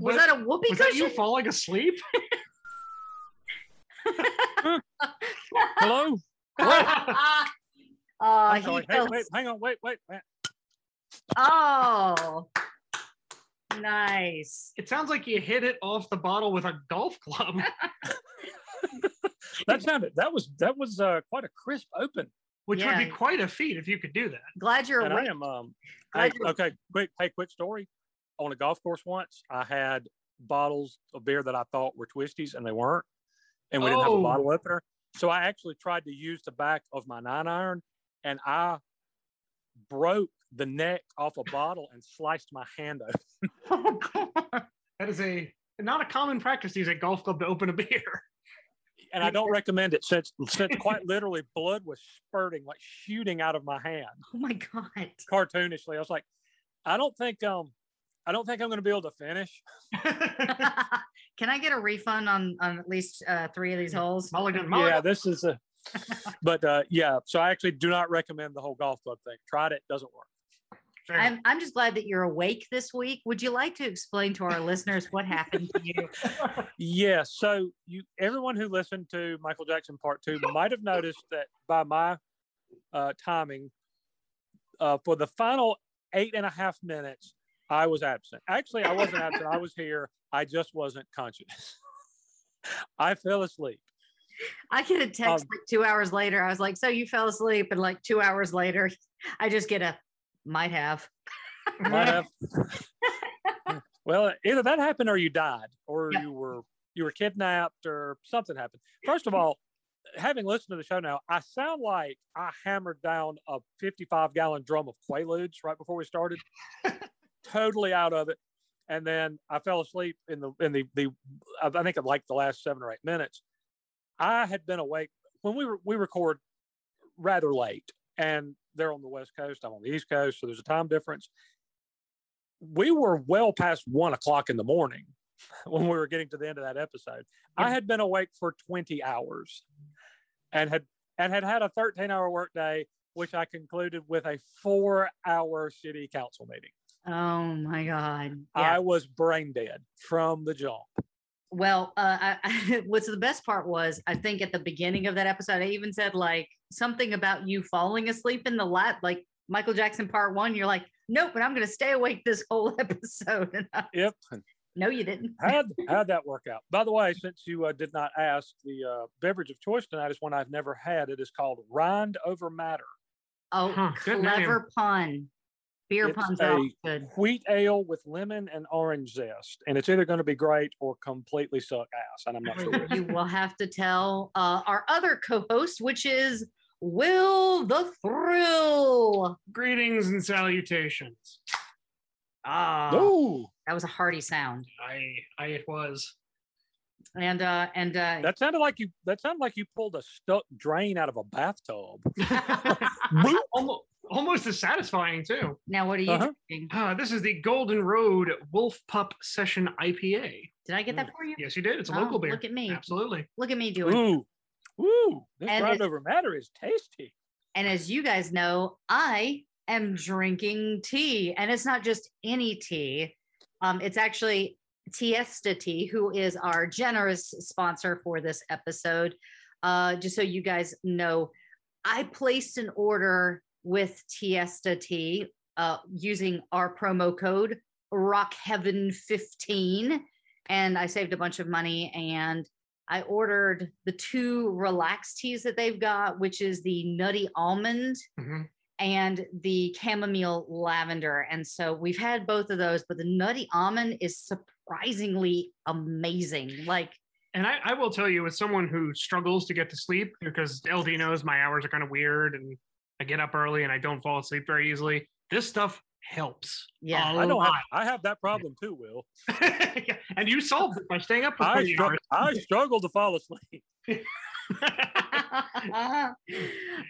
Was What- that a whoopee Was that cushion? you falling asleep? Hello? uh, I'm he sorry. Hey, fell- wait, hang on, wait, wait. wait. Oh, nice. It sounds like you hit it off the bottle with a golf club. That sounded that was that was uh, quite a crisp open. which would be quite a feat if you could do that. Glad you're And I awake. am um Glad hey, you're- okay, quick hey, quick story. On a golf course once, I had bottles of beer that I thought were twisties and they weren't. And we didn't have Oh. a bottle opener. So I actually tried to use the back of my nine iron and I broke the neck off a bottle and sliced my hand open. Oh, God. That is a not a common practice to use a golf club to open a beer. And I don't recommend it since since quite literally blood was spurting, like shooting out of my hand. oh my God. cartoonishly. I was like, I don't think um I don't think I'm gonna be able to finish. Can I get a refund on, on at least uh, three of these holes? Mulligan, Yeah, this is a but uh yeah, so I actually do not recommend the whole golf club thing. Tried it, doesn't work. Fair. I'm, I'm just glad that you're awake this week. Would you like to explain to our listeners what happened to you? Yeah, so you everyone who listened to Michael Jackson part two might have noticed that by my uh timing, uh for the final eight and a half minutes, I was absent. Actually, I wasn't absent, I was here, I just wasn't conscious. I fell asleep. I get a text Um, like two hours later. I was like, "So you fell asleep?" And like two hours later, I just get a might have. might have. well, either that happened or you died, or Yep. you were you were kidnapped, or something happened. First of all, having listened to the show now, I sound like I hammered down a 55 gallon drum of Quaaludes right before we started, totally out of it, and then I fell asleep in the in the the I think like the last seven or eight minutes. I had been awake when we were we record rather late, and they're on the west coast. I'm on the east coast, so there's a time difference we were well past one o'clock in the morning when we were getting to the end of that episode. I had been awake for 20 hours and had and had had a 13 hour workday, which I concluded with a four hour city council meeting. Oh my god! I was brain dead from the jump. Well, uh, I, I, what's the best part was I think at the beginning of that episode, I even said like something about you falling asleep in the lap, like Michael Jackson Part One. You're like, nope, but I'm going to stay awake this whole episode. And I- Yep. no, you didn't. How'd, how'd that work out? By the way, since you uh, did not ask, the uh, beverage of choice tonight is one I've never had. It is called Rind Over Matter. Oh, Huh, clever pun. Beer It's puns are always a good. wheat ale with lemon and orange zest, and it's either going to be great or completely suck ass, and I'm not sure. you will have to tell uh, our other co-host, which is Will the Thrill. Greetings and salutations. Ah, Ooh, that was a hearty sound. I, I, it was. And uh, and uh, that sounded like you. That sounded like you pulled a stuck drain out of a bathtub. almost, almost as satisfying too. Now, what are you Uh-huh. drinking? Uh, this is the Golden Road Wolf Pup Session IPA. Did I get that for you? Yes, you did. It's a Oh, local beer. Look at me. Absolutely. Look at me doing. Ooh, ooh, this And drive it's- over matter is tasty. And as you guys know, I am drinking tea, and it's not just any tea. Um, it's actually Tiesta Tea, who is our generous sponsor for this episode. Uh, just so you guys know, I placed an order with Tiesta Tea uh, using our promo code Rock Heaven 15, and I saved a bunch of money and I ordered the two relaxed teas that they've got, which is the nutty almond Mhm. and the chamomile lavender. And so we've had both of those, but the nutty almond is surprisingly amazing. Like, And I, I will tell you, as someone who struggles to get to sleep, because LD knows my hours are kind of weird and I get up early and I don't fall asleep very easily, this stuff helps. Yeah. a I don't have, lot. I have that problem too, Will. Yeah, and you solved it by staying up for I, 20 stru- hours. I struggle to fall asleep.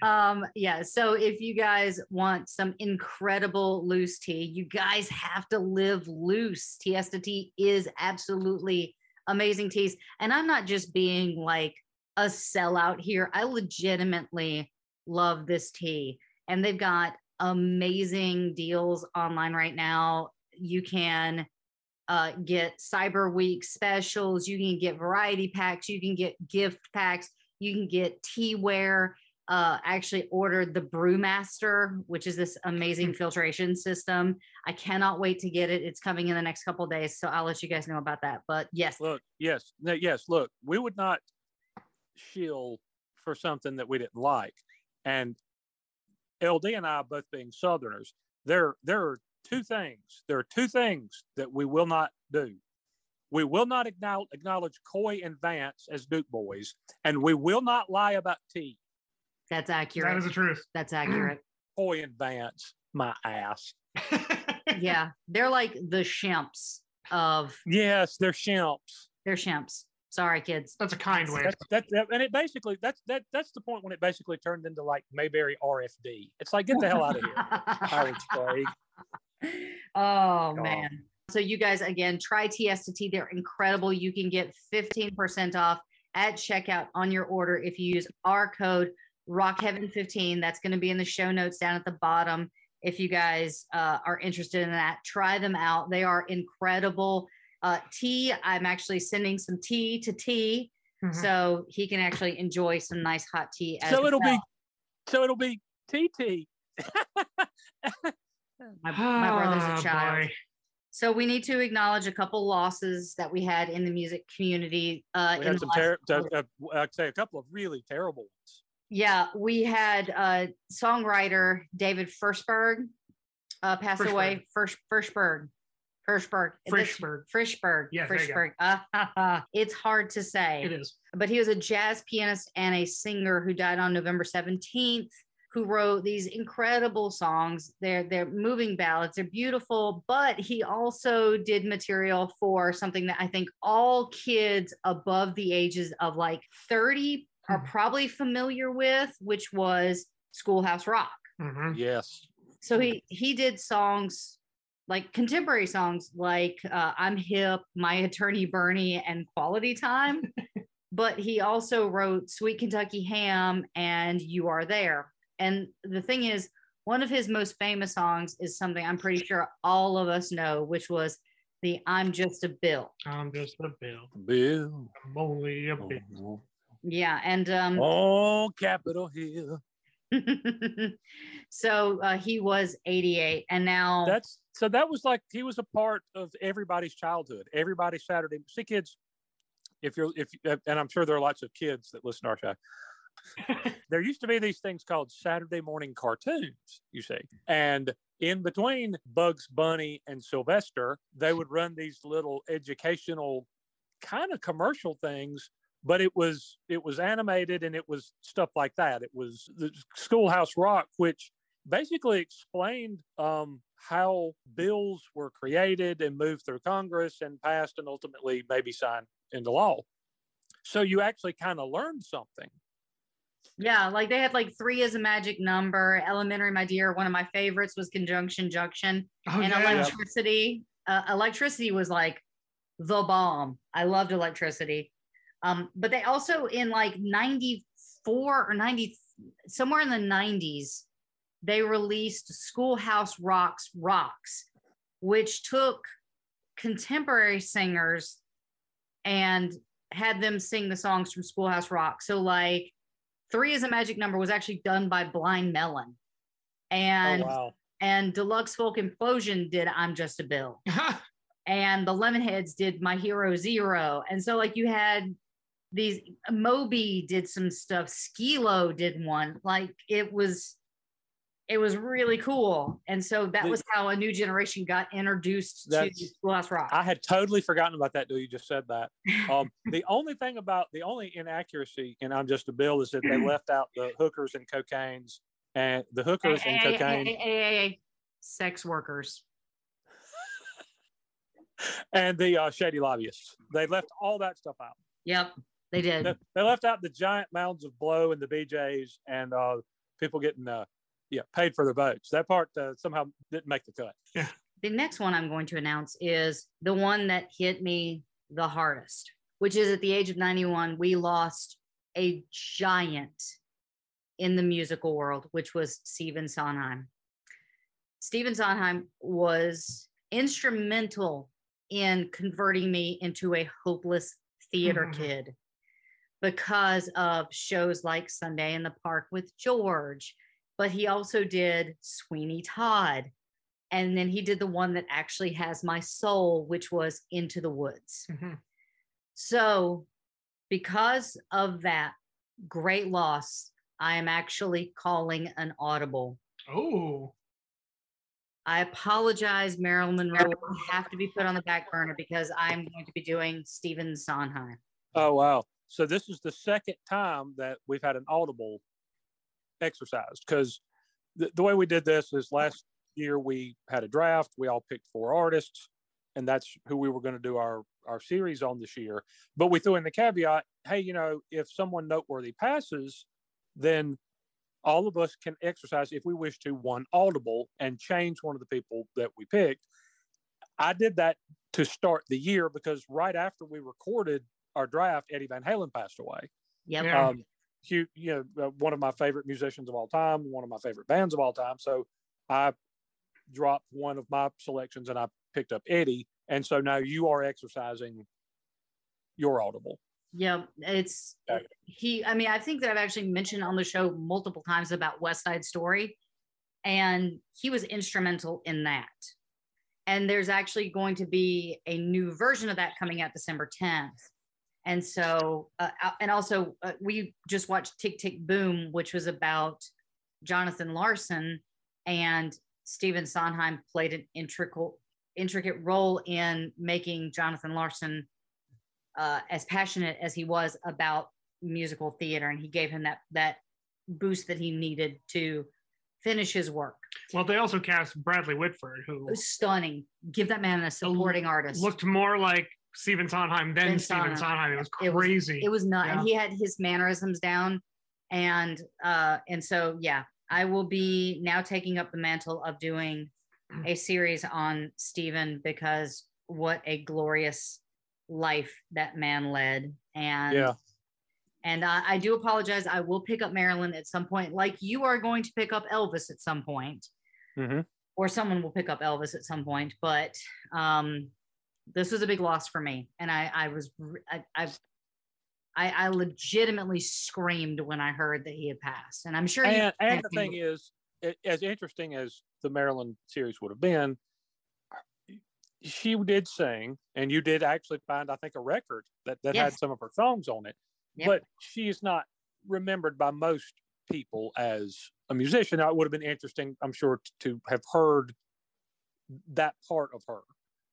um yeah so if you guys want some incredible loose tea you guys have to live loose tiesta tea is absolutely amazing teas and i'm not just being like a sellout here i legitimately love this tea and they've got amazing deals online right now you can uh, get cyber week specials you can get variety packs you can get gift packs you can get teaware. Uh, actually ordered the Brewmaster, which is this amazing filtration system. I cannot wait to get it. It's coming in the next couple days, so I'll let you guys know about that. But yes, Look, yes, no, yes, look, we would not shill for something that we didn't like. And LD and I both being Southerners, there there are two things. There are two things that we will not do. We will not acknowledge, acknowledge Coy and Vance as Duke boys, and we will not lie about tea. that's accurate. That is the truth. that's accurate. Coy and Vance, my ass. yeah, they're like the Shemps of Yes, they're Shemps. they're Shemps. Sorry, kids. That's a kind way. That's that, that, and it basically that's that that's the point when it basically turned into like Mayberry RFD. It's like get the hell out of here, Howard oh God. man. So you guys again try Tiesta Tea. They're incredible. You can get 15% off at checkout on your order if you use our code RockHeaven15. That's going to be in the show notes down at the bottom. If you guys uh, are interested in that, try them out. They are incredible. Uh, tea, I'm actually sending some tea to tea Mhm. so he can actually enjoy some nice hot tea. As So it'll well. be so it'll be TT. my, my brother's Ah, a child. boy. So we need to acknowledge a couple losses that we had in the music community. Uh, We in had some last ter- uh, uh, I'd say a couple of really terrible ones. yeah, we had uh, songwriter David Firstberg uh, pass away. First Firstberg. Firstberg. This- Frischberg. Frischberg. Yeah, there. Frischberg. Ah, ha, ha. It's hard to say. It is. but he was a jazz pianist and a singer who died on November 17th who wrote these incredible songs they're they're moving ballads they're beautiful but he also did material for something that I think all kids above the ages of like 30 are Hmm. probably familiar with which was Schoolhouse Rock Mhm. Yes. so he he did songs like contemporary songs like uh, i'm hip my attorney bernie and quality time but he also wrote sweet kentucky ham and you are there and the thing is one of his most famous songs is something i'm pretty sure all of us know which was the i'm just a bill I'm just a bill. Bill. I'm only a bill. yeah and um Oh, Capitol Hill. so uh, he was 88 and now That's so that was like he was a part of everybody's childhood. Everybody's Saturday. See, kids, if you're if and I'm sure there are lots of kids that listen to our show. there used to be these things called Saturday morning cartoons, you see. And in between Bugs Bunny and Sylvester, they would run these little educational kind of commercial things, but it was it was animated and it was stuff like that. It was the Schoolhouse Rock, which basically explained um, how bills were created and moved through Congress and passed and ultimately maybe signed into law. So you actually kind of learned something Yeah, like they had like three as a magic number. Elementary, my dear. One of my favorites was Conjunction Junction Oh, and yeah. Electricity. Uh, electricity was like the bomb. I loved Electricity. Um, but they also in like 94 or 90, somewhere in the 90s, they released Schoolhouse Rocks Rocks, which took contemporary singers and had them sing the songs from Schoolhouse Rock. So like three is a magic number was actually done by Blind Melon. And oh wow. and Deluxx Folk Implosion did I'm Just a Bill. and the Lemonheads did My Hero Zero. And so like you had these Moby did some stuff, Skee-Lo did one. Like it was it was really cool. And so that The- was how a new generation got introduced to Schoolhouse Rock. I had totally forgotten about that. Till you just said that. Um, the only thing about the only inaccuracy in "I'm Just a Bill" is that they left out the hookers and cocaine's and the hookers Hey, and hey, cocaine hey. sex workers. and the uh, shady lobbyists. They left all that stuff out. Yep, they did. They, they left out the giant mounds of blow and the BJ's and uh, people getting uh, yeah paid for their votes. That part uh, somehow didn't make the cut. the next one I'm going to announce is the one that hit me the hardest, which is at the age of 91, we lost a giant in the musical world, which was Stephen Sondheim. Stephen Sondheim was instrumental in converting me into a hopeless theater Mhm. kid because of shows like Sunday in the Park with George. But he also did Sweeney Todd. And then he did the one that actually has my soul, which was Into the Woods. Mhm. So, because of that great loss, I am actually calling an audible. Oh, I apologize, Marilyn Monroe. You have to be put on the back burner because I'm going to be doing Stephen Sondheim. Oh wow! So this is the second time that we've had an audible exercise because the, the way we did this is last year we had a draft. We all picked four artists, and that's who we were going to do our our series on this year. But we threw in the caveat: hey, you know, if someone noteworthy passes, then all of us can exercise if we wish to one audible and change one of the people that we picked. I did that to start the year because right after we recorded our draft, Eddie Van Halen passed away. Yep. Yeah. Um, hu you know, uh, one of my favorite musicians of all time, one of my favorite bands of all time. So I dropped one of my selections and I picked up Eddie. And so now you are exercising your audible. Yeah, it's Okay. he. I mean, I think that I've actually mentioned on the show multiple times about West Side Story, and he was instrumental in that. And there's actually going to be a new version of that coming out December 10th. And so, uh, uh, and also, uh, we just watched Tick Tick Boom, which was about Jonathan Larson, and Stephen Sondheim played an intricate intricate role in making Jonathan Larson uh, as passionate as he was about musical theater, and he gave him that that boost that he needed to finish his work. well, they also cast Bradley Whitford, who was stunning. Give that man a supporting artist. looked more like Stephen Sondheim then, Than Stephen Sondheim. It was It was- crazy. it was not, Yeah. and he had his mannerisms down, and uh, and so yeah, I will be now taking up the mantle of doing a series on Stephen because what a glorious life that man led, and Yeah. And I, I do apologize. I will pick up Marilyn at some point, like you are going to pick up Elvis at some point, Mhm. or someone will pick up Elvis at some point. But um, this was a big loss for me, and I, I was, I, I, I, I legitimately screamed when I heard that he had passed, and I'm sure. And, and the thing is, as interesting as the Marilyn series would have been, she did sing, and you did actually find, I think, a record that, that had some of her songs on it. Yep. But she is not remembered by most people as a musician. Now, it would have been interesting, I'm sure, to have heard that part of her.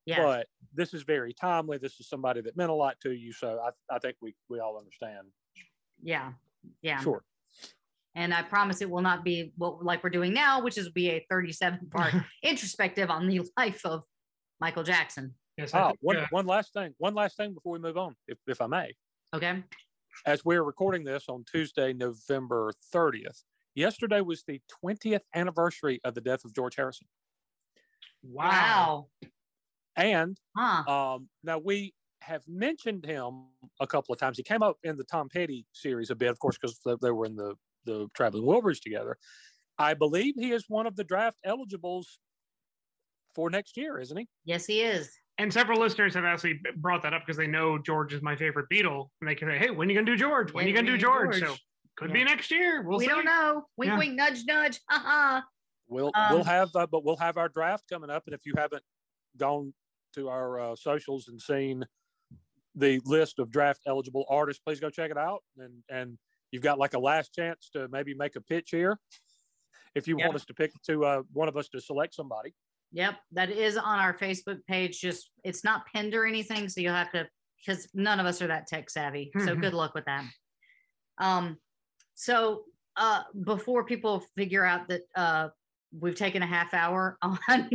Yeah, But this is very timely. This is somebody that meant a lot to you. So I, I think we, we all understand. yeah, yeah. Sure. And I promise it will not be what like we're doing now, which is be a 37 part introspective on the life of Michael Jackson. yes, Oh, think, one, uh, one last thing. One last thing before we move on, if, if I may. Okay. as we're recording this on Tuesday, November 30th, yesterday was the 20th anniversary of the death of George Harrison. Wow. And Huh. um, now we have mentioned him a couple of times. He came up in the Tom Petty series a bit, of course, because they, they were in the the Traveling Wilburys together. I believe he is one of the draft eligibles for next year, isn't he? Yes, he is. And several listeners have actually brought that up because they know George is my favorite Beatle, and they can say, "Hey, when are you gonna do George? When are you gonna do George?" George? So could Yeah. be next year. We'll we see. don't know. Wink, Yeah. wink, nudge, nudge. Ha ha. We'll Um, we'll have, uh, but we'll have our draft coming up, and if you haven't gone to our uh, socials and seen the list of draft eligible artists, please go check it out. And and you've got like a last chance to maybe make a pitch here, if you Yeah. want us to pick to uh, one of us to select somebody. Yep, that is on our Facebook page. Just it's not pinned or anything, so you'll have to because none of us are that tech savvy. So Mhm. good luck with that. Um, so uh, before people figure out that uh, we've taken a half hour on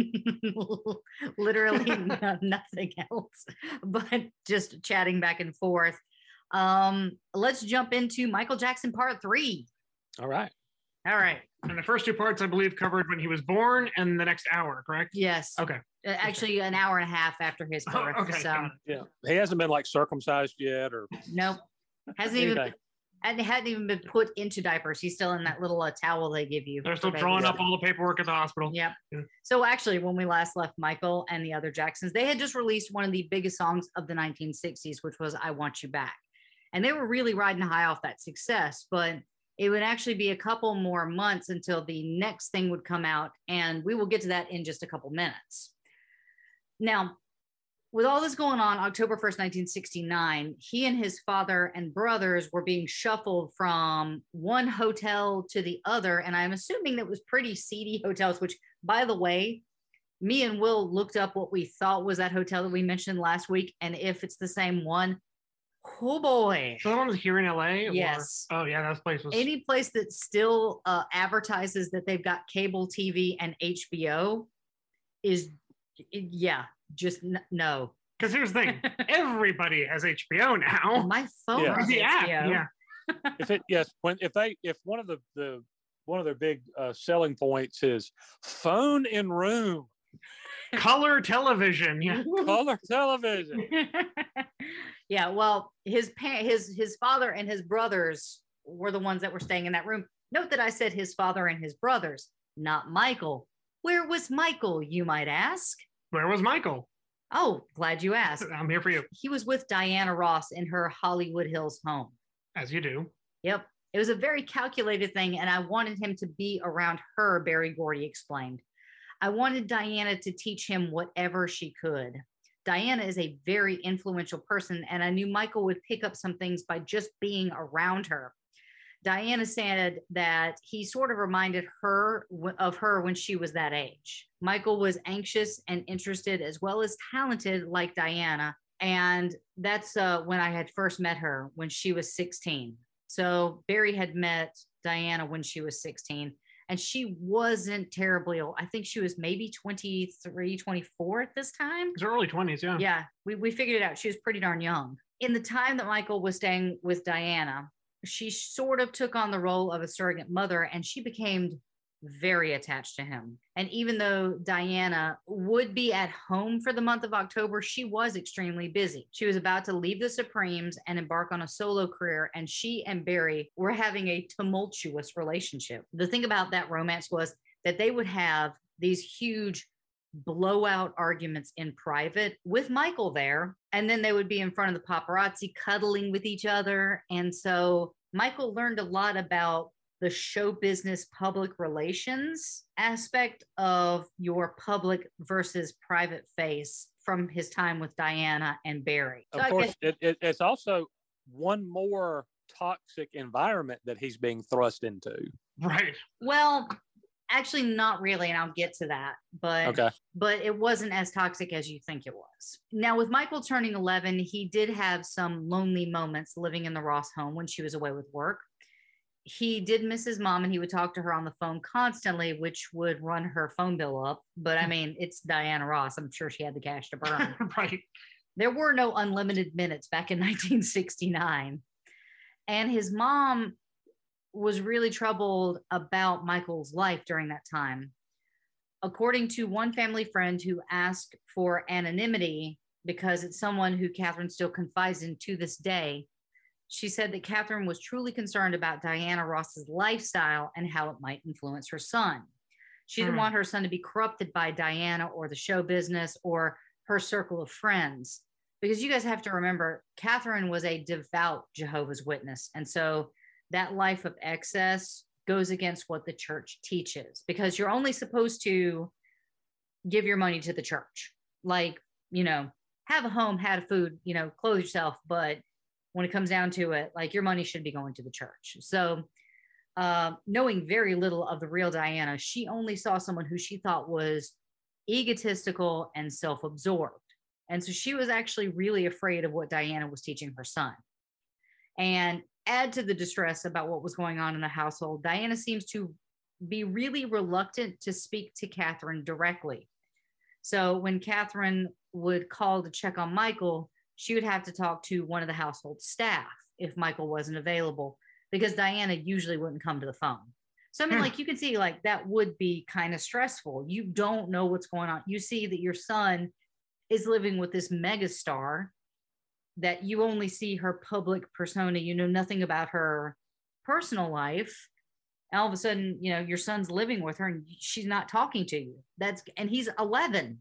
literally nothing else, but just chatting back and forth. Um, let's jump into Michael Jackson Part Three. All right. All right. And the first two parts, I believe, covered when he was born and the next hour, correct? Yes. Okay. Uh, Actually, an hour and a half after his birth Oh, birth. okay, so. Yeah, he hasn't been like circumcised yet, or Nope. Hasn't even and hadn't even been put into diapers. He's still in that little uh, towel they give you. They're still drawing up all the paperwork at the hospital. Yep. Yeah. So actually, when we last left Michael and the other Jacksons, they had just released one of the biggest songs of the 1960s, which was "I Want You Back," and they were really riding high off that success. But it would actually be a couple more months until the next thing would come out, and we will get to that in just a couple minutes. Now, with all this going on, October 1st, 1969, he and his father and brothers were being shuffled from one hotel to the other. And I'm assuming that was pretty seedy hotels, which, by the way, me and Will looked up what we thought was that hotel that we mentioned last week. And if it's the same one, oh boy. So that one was here in LA? or- Yes. Oh yeah, that place was. Any place that still uh, advertises that they've got cable TV and HBO is, yeah, just n- no. Because here's the thing, everybody has HBO now. My phone Yeah. has The app, HBO. yeah. if it yes, when if they if one of the the one of their big uh, selling points is phone in room, Color television. Yeah. color television. yeah, well, his pa- his his father and his brothers were the ones that were staying in that room. Note that I said his father and his brothers, not Michael. Where was Michael, you might ask? Where was Michael? Oh, glad you asked. I'm here for you, He was with Diana Ross in her Hollywood Hills home. as you do. Yep. It was a very calculated thing, and I wanted him to be around her, Berry Gordy explained. I wanted Diana to teach him whatever she could. Diana is a very influential person, and I knew Michael would pick up some things by just being around her. Diana said that he sort of reminded her of her when she was that age. Michael was anxious and interested, as well as talented, like Diana. And that's uh, when I had first met her when she was 16. So Berry had met Diana when she was 16, and she wasn't terribly old. I think she was maybe 23, 24 at this time. It's early 20s, yeah. Yeah, we, we figured it out. She was pretty darn young. In the time that Michael was staying with Diana, she sort of took on the role of a surrogate mother and she became very attached to him. And even though Diana would be at home for the month of October, she was extremely busy. She was about to leave the Supremes and embark on a solo career, and she and Berry were having a tumultuous relationship. The thing about that romance was that they would have these huge blowout arguments in private with Michael there. And then they would be in front of the paparazzi cuddling with each other. And so Michael learned a lot about the show business public relations aspect of your public versus private face from his time with Diana and Berry. So Of I course, guess- it, it, it's also one more toxic environment that he's being thrust into. Right. well, actually, not really. And I'll get to that. But Okay. but it wasn't as toxic as you think it was. Now, with Michael turning 11, he did have some lonely moments living in the Ross home when she was away with work. He did miss his mom and he would talk to her on the phone constantly, which would run her phone bill up. But I hmm. mean, it's Diana Ross. I'm sure she had the cash to burn. right. there were no unlimited minutes back in 1969. And his mom was really troubled about Michael's life during that time. According to one family friend who asked for anonymity because it's someone who Catherine still confides in to this day, she said that Catherine was truly concerned about Diana Ross's lifestyle and how it might influence her son. She didn't Hmm. want her son to be corrupted by Diana or the show business or her circle of friends. Because you guys have to remember, Catherine was a devout Jehovah's Witness. And so that life of excess goes against what the church teaches because you're only supposed to give your money to the church. Like, you know, have a home, have food, you know, clothe yourself. But when it comes down to it, like your money should be going to the church. So, uh, knowing very little of the real Diana, she only saw someone who she thought was egotistical and self absorbed. And so she was actually really afraid of what Diana was teaching her son. And add to the distress about what was going on in the household, Diana seems to be really reluctant to speak to Catherine directly. So when Catherine would call to check on Michael, she would have to talk to one of the household staff if Michael wasn't available because Diana usually wouldn't come to the phone. So I mean, Hmm. like you can see, like that would be kind of stressful. You don't know what's going on. You see that your son is living with this megastar that you only see her public persona. You know nothing about her personal life. All of a sudden, you know, your son's living with her and she's not talking to you. That's and he's 11.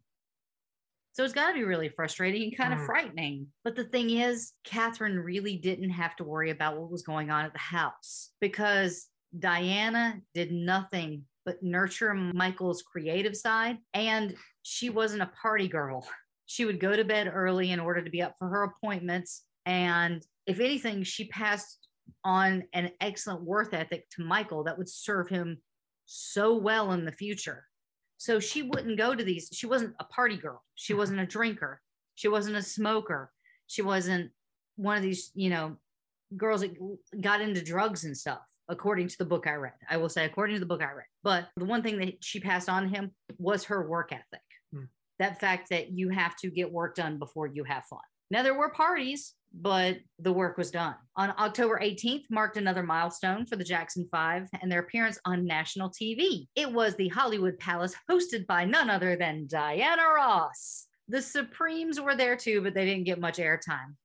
So it's got to be really frustrating and kind of Mm. frightening. But the thing is, Catherine really didn't have to worry about what was going on at the house because Diana did nothing but nurture Michael's creative side. And she wasn't a party girl. She would go to bed early in order to be up for her appointments. And if anything, she passed on an excellent worth ethic to Michael that would serve him so well in the future. So she wouldn't go to these. She wasn't a party girl. She mm-hmm. wasn't a drinker. She wasn't a smoker. She wasn't one of these, you know, girls that got into drugs and stuff, according to the book I read. I will say, according to the book I read. But the one thing that she passed on to him was her work ethic. That fact that you have to get work done before you have fun. Now, there were parties, but the work was done. On October 18th, marked another milestone for the Jackson Five and their appearance on national TV. It was the Hollywood Palace, hosted by none other than Diana Ross. The Supremes were there too, but they didn't get much airtime.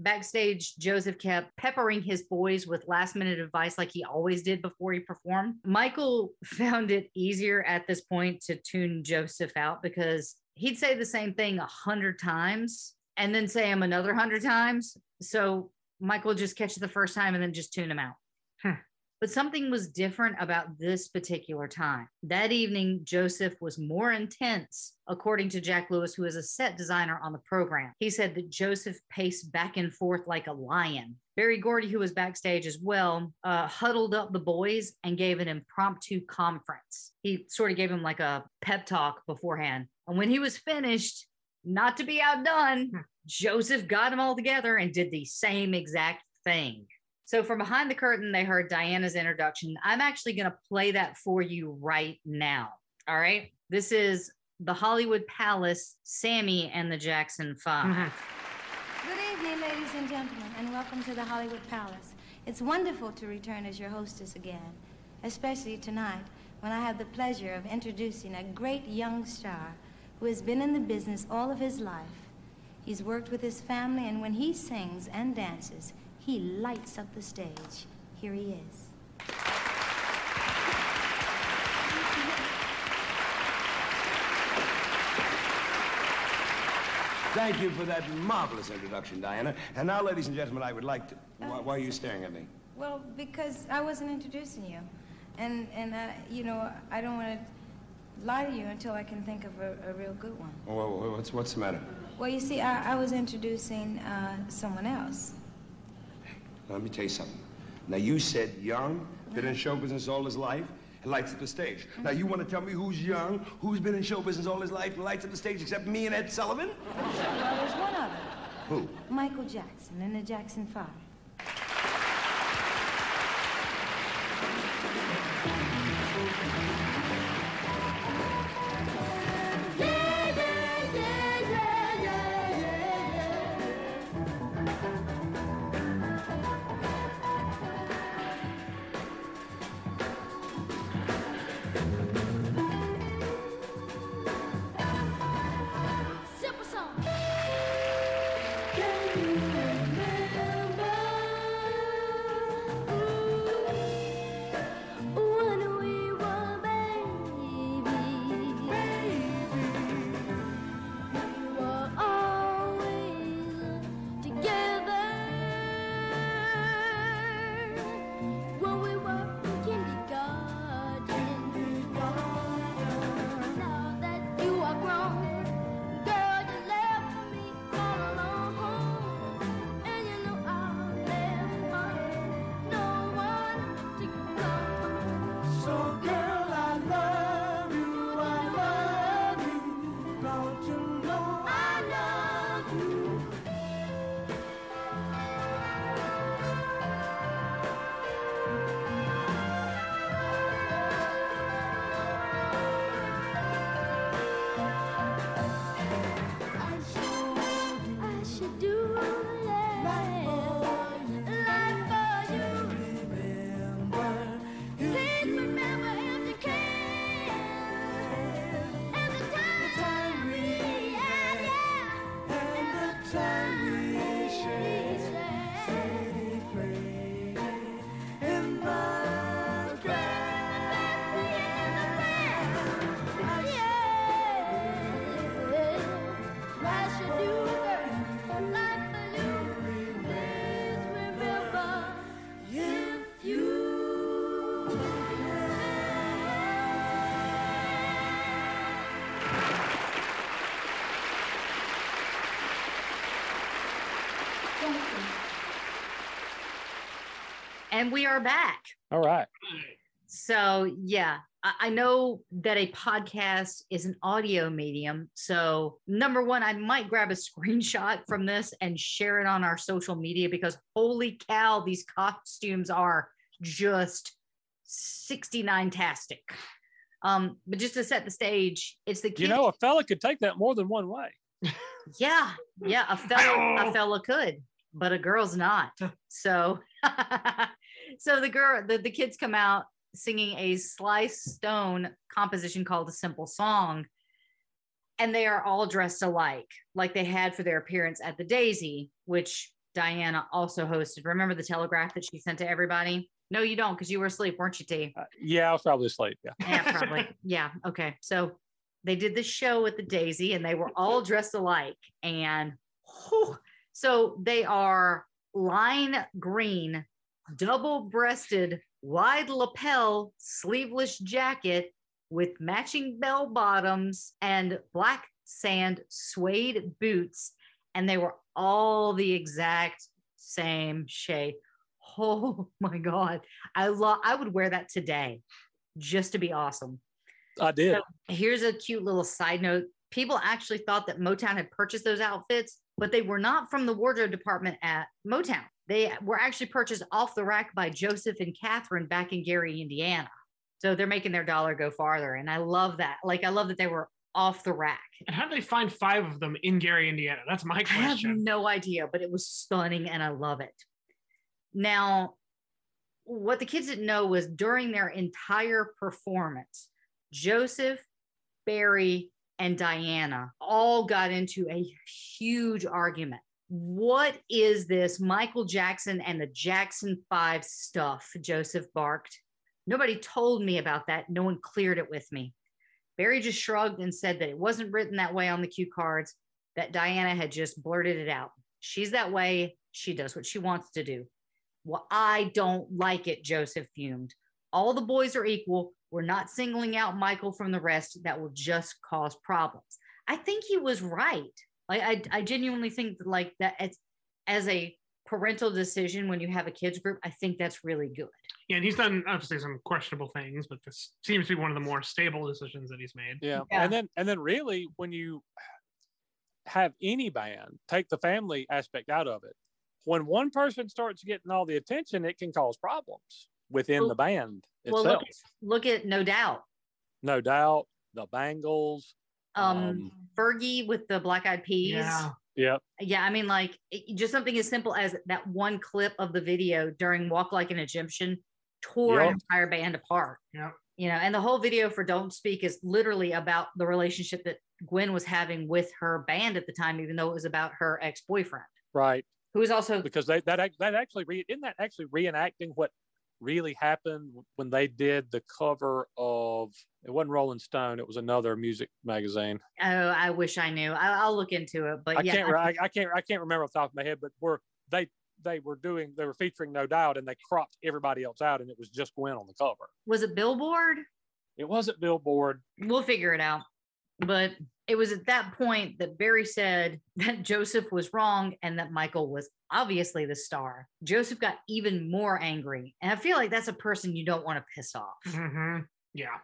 Backstage, Joseph kept peppering his boys with last minute advice like he always did before he performed. Michael found it easier at this point to tune Joseph out because he'd say the same thing a hundred times and then say him another hundred times. So Michael would just catch it the first time and then just tune him out. Hmm. But something was different about this particular time. That evening, Joseph was more intense, according to Jack Lewis, who is a set designer on the program. He said that Joseph paced back and forth like a lion. Berry Gordy, who was backstage as well, uh, huddled up the boys and gave an impromptu conference. He sort of gave him like a pep talk beforehand. And when he was finished, not to be outdone, Joseph got them all together and did the same exact thing. So from behind the curtain, they heard Diana's introduction. I'm actually going to play that for you right now. All right. This is the Hollywood Palace, Sammy and the Jackson 5 Mhm. Good evening, ladies and gentlemen, and welcome to the Hollywood Palace. It's wonderful to return as your hostess again, especially tonight when I have the pleasure of introducing a great young star who has been in the business all of his life. He's worked with his family, and when he sings and dances, he lights up the stage. Here he is. Thank you for that marvelous introduction, Diana. And now, ladies and gentlemen, I would like to. Why, why are you staring at me? Well, because I wasn't introducing you. And, and uh, you know, I don't want to lie to you until I can think of a, a real good one. Wha- what's, what's the matter? Well, you see, I, I was introducing uh, someone else. Let me tell you something. Now, you said young, been in show business all his life, and lights up the stage. Now, you want to tell me who's young, who's been in show business all his life, and lights up the stage except me and Ed Sullivan? Well, there's one other. Who? Michael Jackson and the Jackson Five. And we are back. All right. So, yeah, I I know that a podcast is an audio medium. So, number one, I might grab a screenshot from this and share it on our social media because holy cow, these costumes are just 69 tastic. Um, but just to set the stage, it's the You know, a fella could take that more than one way. Yeah, yeah, a fella, a fella could, but a girl's not. So, so the girl, the, the kids come out singing a Sly Stone composition called "A Simple Song," and they are all dressed alike, like they had for their appearance at the Daisy, which Diana also hosted. Remember the telegraph that she sent to everybody? No, you don't, because you were asleep, weren't you, T? Uh, yeah, I was probably asleep. Yeah. Yeah, probably. yeah. Okay. So they did the show at the Daisy and they were all dressed alike. And whew, so they are lime green, double breasted, wide lapel, sleeveless jacket with matching bell bottoms and black sand suede boots. And they were all the exact same shade. Oh my God. I love, I would wear that today just to be awesome. I did. So here's a cute little side note. People actually thought that Motown had purchased those outfits, but they were not from the wardrobe department at Motown. They were actually purchased off the rack by Joseph and Catherine back in Gary, Indiana. So they're making their dollar go farther. And I love that. Like, I love that they were off the rack. And how did they find five of them in Gary, Indiana? That's my question. I have no idea, but it was stunning and I love it. Now, what the kids didn't know was during their entire performance, Joseph, Berry, and Diana all got into a huge argument. What is this Michael Jackson and the Jackson 5 stuff? Joseph barked. Nobody told me about that. No one cleared it with me. Berry just shrugged and said that it wasn't written that way on the cue cards, that Diana had just blurted it out. She's that way. She does what she wants to do. Well, I don't like it, Joseph fumed. All the boys are equal. We're not singling out Michael from the rest. That will just cause problems. I think he was right. Like I, I genuinely think that like that it's as a parental decision when you have a kids group, I think that's really good. Yeah, and he's done obviously some questionable things, but this seems to be one of the more stable decisions that he's made. Yeah. Yeah. And then and then really when you have any band, take the family aspect out of it. When one person starts getting all the attention, it can cause problems within Well- the band Well, itself. look, look at No Doubt. no doubt. The Bangles. Um, Um, Fergie with the Black Eyed Peas. Yeah. Yep. Yeah, I mean, like it- just something as simple as that one clip of the video during Walk Like an Egyptian tore an entire band apart. Yep. You know, and the whole video for Don't Speak is literally about the relationship that Gwen was having with her band at the time, even though it was about her ex boyfriend, Right. Who is also Because they that that actually re, isn't that actually reenacting what really happened when they did the cover of it wasn't Rolling Stone, it was another music magazine. oh, I wish I knew. I, I'll look into it, but I yeah, can't. I, I can't. I can't remember off the top of my head, but were they they were doing they were featuring No Doubt, and they cropped everybody else out, and it was just Gwen on the cover. was it Billboard? It wasn't Billboard. we'll figure it out. But it was at that point that Berry said that Joseph was wrong and that Michael was obviously the star. Joseph got even more angry. And I feel like that's a person you don't want to piss off. hmm Yeah.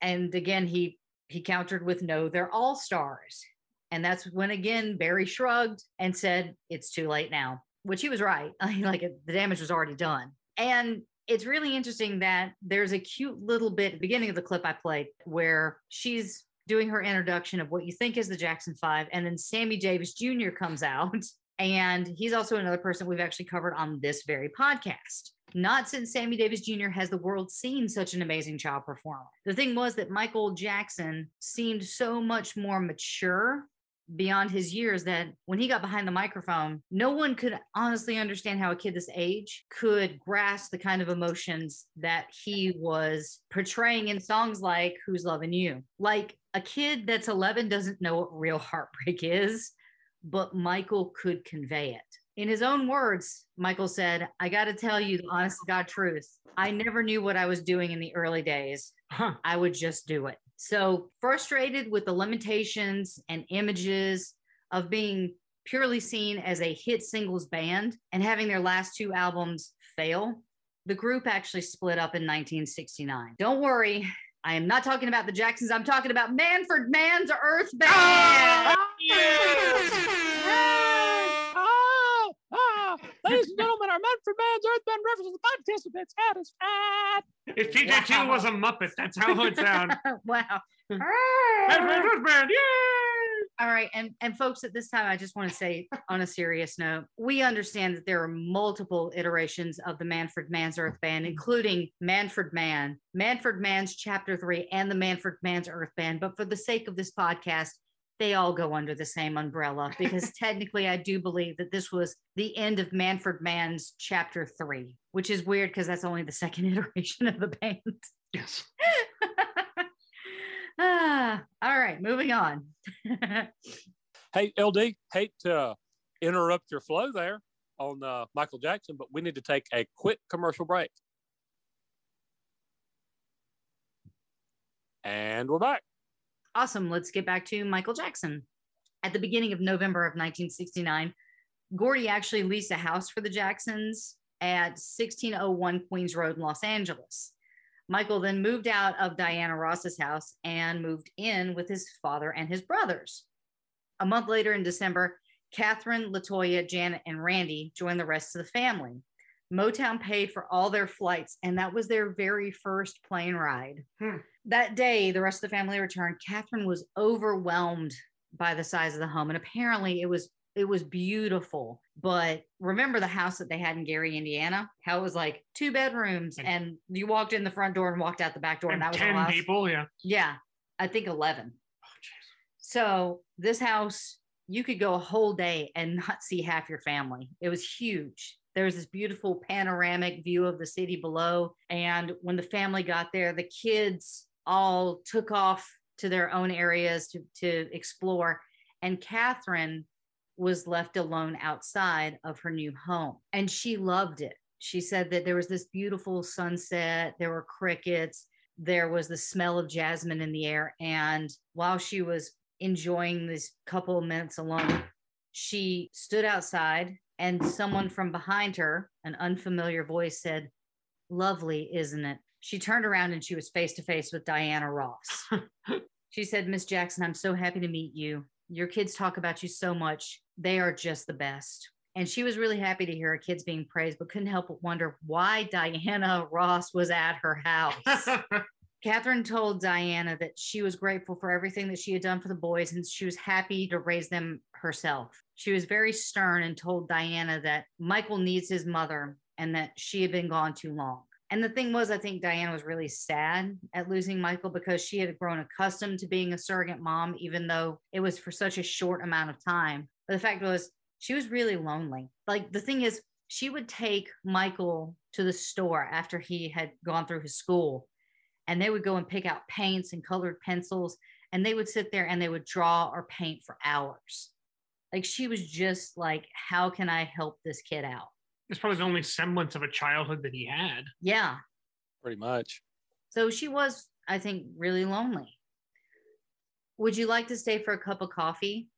And again, he he countered with no, they're all stars. And that's when again Berry shrugged and said, It's too late now, which he was right. Like the damage was already done. And it's really interesting that there's a cute little bit at the beginning of the clip I played where she's doing her introduction of what you think is the Jackson Five. And then Sammy Davis Jr. comes out. And he's also another person we've actually covered on this very podcast. Not since Sammy Davis Jr. has the world seen such an amazing child performer. The thing was that Michael Jackson seemed so much more mature beyond his years that when he got behind the microphone, no one could honestly understand how a kid this age could grasp the kind of emotions that he was portraying in songs like Who's Loving You. Like a kid that's 11 doesn't know what real heartbreak is, but Michael could convey it. In his own words, Michael said, I got to tell you the honest to God truth. I never knew what I was doing in the early days. Huh. I would just do it. So frustrated with the limitations and images of being purely seen as a hit singles band and having their last two albums fail, The group actually split up in 1969. Don't worry, I am not talking about the Jacksons. I'm talking about Manfred Mann's Earth Band. Oh oh, oh, oh, oh, ladies and gentlemen, our Manfred Mann's Earth Band references the participants of its head fat. If TJ2 was a Muppet, that's how it would sound. wow. Manfred Band, yay! All right, and and folks, at this time, I just want to say, on a serious note, we understand that there are multiple iterations of the Manfred Mann's Earth Band, including Manfred Mann, Manfred Mann's Chapter Three, and the Manfred Mann's Earth Band. But for the sake of this podcast, they all go under the same umbrella because technically, I do believe that this was the end of Manfred Mann's Chapter Three, which is weird because that's only the second iteration of the band. Yes. ah, all right, moving on. Hey, LD, hate to interrupt your flow there on uh, Michael Jackson, but we need to take a quick commercial break. And we're back. Awesome. Let's get back to Michael Jackson. At the beginning of November of 1969, Gordy actually leased a house for the Jacksons at 1601 Queens Road in Los Angeles. Michael then moved out of Diana Ross's house and moved in with his father and his brothers. A month later in December, Catherine, Latoya, Janet, and Randy joined the rest of the family. Motown paid for all their flights, and that was their very first plane ride. Hmm. That day, the rest of the family returned. Catherine was overwhelmed by the size of the home, and apparently it was it was beautiful. But remember the house that they had in Gary, Indiana? How it was like two bedrooms, And- and you walked in the front door and walked out the back door, and, And that was the 10 last- people, yeah. Yeah, I think eleven. Oh. So this house, you could go a whole day and not see half your family. It was huge. There was this beautiful panoramic view of the city below. And when the family got there, the kids all took off to their own areas to, to explore. And Catherine was left alone outside of her new home. And she loved it. She said that there was this beautiful sunset, there were crickets, there was the smell of jasmine in the air. And while she was enjoying this couple of minutes alone, she stood outside and someone from behind her, an unfamiliar voice said, Lovely, isn't it? She turned around and she was face to face with Diana Ross. she said, Miss Jackson, I'm so happy to meet you. Your kids talk about you so much. They are just the best. And she was really happy to hear her kids being praised, but couldn't help but wonder why Diana Ross was at her house. Catherine told Diana that she was grateful for everything that she had done for the boys and she was happy to raise them herself. She was very stern and told Diana that Michael needs his mother and that she had been gone too long. And the thing was, I think Diana was really sad at losing Michael because she had grown accustomed to being a surrogate mom, even though it was for such a short amount of time. But the fact was, she was really lonely. Like the thing is, she would take Michael to the store after he had gone through his school and they would go and pick out paints and colored pencils and they would sit there and they would draw or paint for hours like she was just like how can i help this kid out It's probably the only semblance of a childhood that he had. yeah. Pretty much. so she was i think really lonely. Would you like to stay for a cup of coffee?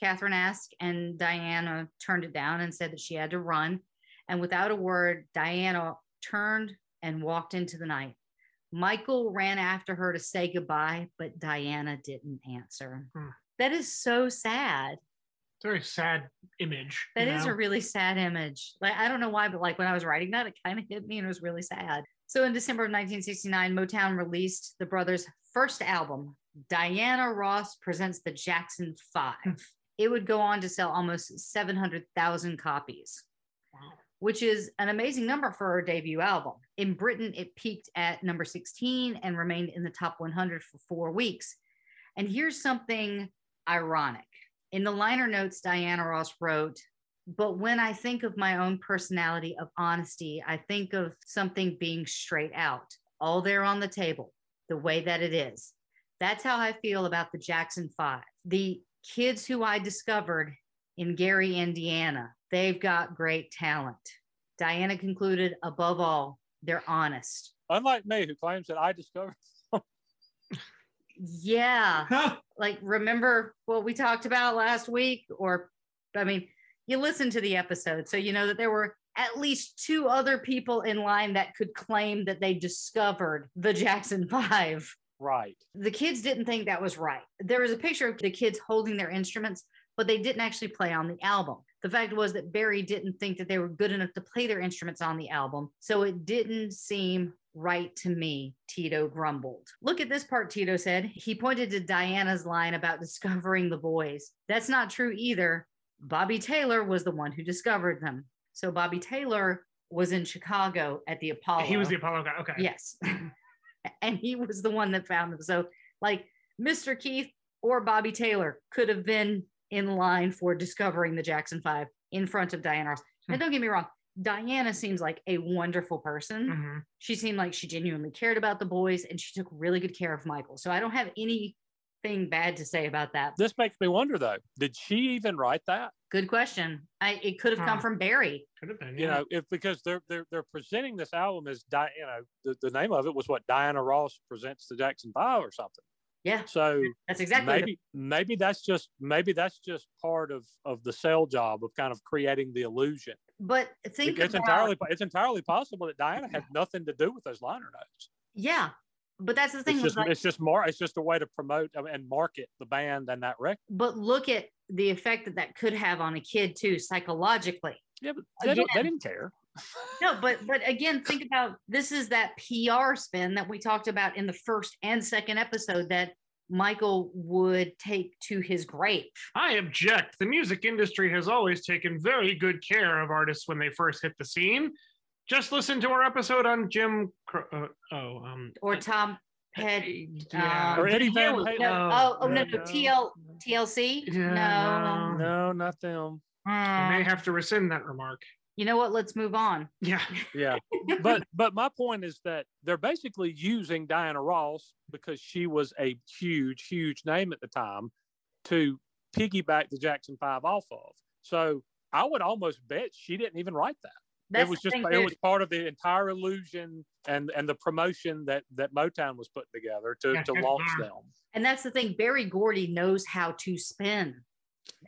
Catherine asked and diana turned it down and said that she had to run. And without a word diana turned and walked into the night. Michael ran after her to say goodbye but diana didn't answer. Hmm. that is so sad. It's a very sad image. That is know? a really sad image. Like I don't know why, but like when I was writing that, it kind of hit me and it was really sad. So in December of 1969, Motown released the brothers' first album, Diana Ross Presents the Jackson Five. Hmm. it would go on to sell almost 700,000 copies, which is an amazing number for a debut album. In Britain, it peaked at number 16 and remained in the top 100 for four weeks. And here's something ironic. In the liner notes, Diana Ross wrote, but when I think of my own personality of honesty, I think of something being straight out, all there on the table, the way that it is. That's how I feel about the Jackson Five. The kids who I discovered in Gary, Indiana, they've got great talent. Diana concluded, above all, they're honest. Unlike me, who claims that I discovered. Yeah. Like remember what we talked about last week or i mean you listen to the episode so you know that there were at least two other people in line that could claim that they discovered the Jackson Five. Right. The kids didn't think that was right. There was a picture of the kids holding their instruments, but they didn't actually play on the album. The fact was that Berry didn't think that they were good enough to play their instruments on the album. So it didn't seem right to me, Tito grumbled. Look at this part, Tito said. He pointed to Diana's line about discovering the boys. That's not true either. Bobby Taylor was the one who discovered them. So Bobby Taylor was in Chicago at the Apollo. He was the Apollo guy. Okay. Yes. and he was the one that found them. So, like, Mr. Keith or Bobby Taylor could have been in line for discovering the Jackson Five in front of Diana Ross. And hmm. don't get me wrong, Diana seems like a wonderful person. Mhm. She seemed like she genuinely cared about the boys and she took really good care of Michael. So I don't have anything bad to say about that. This makes me wonder though, did she even write that? Good question. I it could have come from Berry. Could have been. You yeah. know, if because they're they're they're presenting this album as Di, you know, the, the name of it was what Diana Ross presents the Jackson Five or something. Yeah, So that's exactly the- maybe maybe that's just maybe that's just part of of the sell job of kind of creating the illusion. but think it's about, entirely it's entirely possible that Diana had nothing to do with those liner notes. yeah. But that's the thing It's just like, it's just more it's just a way to promote and market the band and that record. but look at the effect that that could have on a kid too psychologically. Yeah, but uh, they, don't, they didn't care. No, but but again, think about this is that PR spin that we talked about in the first and second episode that Michael would take to his grave. I object. The music industry has always taken very good care of artists when they first hit the scene. Just listen to our episode on Jim. Cro- uh, oh, um, Or Tom Ped. yeah. um, Or Eddie Van no, Halen. no, oh, oh no, No, no, no. TL, TLC. Yeah, no. No, not them. I may Hmm. have to rescind that remark. You know what? Let's move on. Yeah. Yeah. but but my point is that they're basically using Diana Ross because she was a huge, huge name at the time to piggyback the Jackson Five off of. So I would almost bet she didn't even write that. That's it was just thing, it was part of the entire illusion and and the promotion that that Motown was putting together to, to launch them. And that's the thing. Berry Gordy knows how to spin.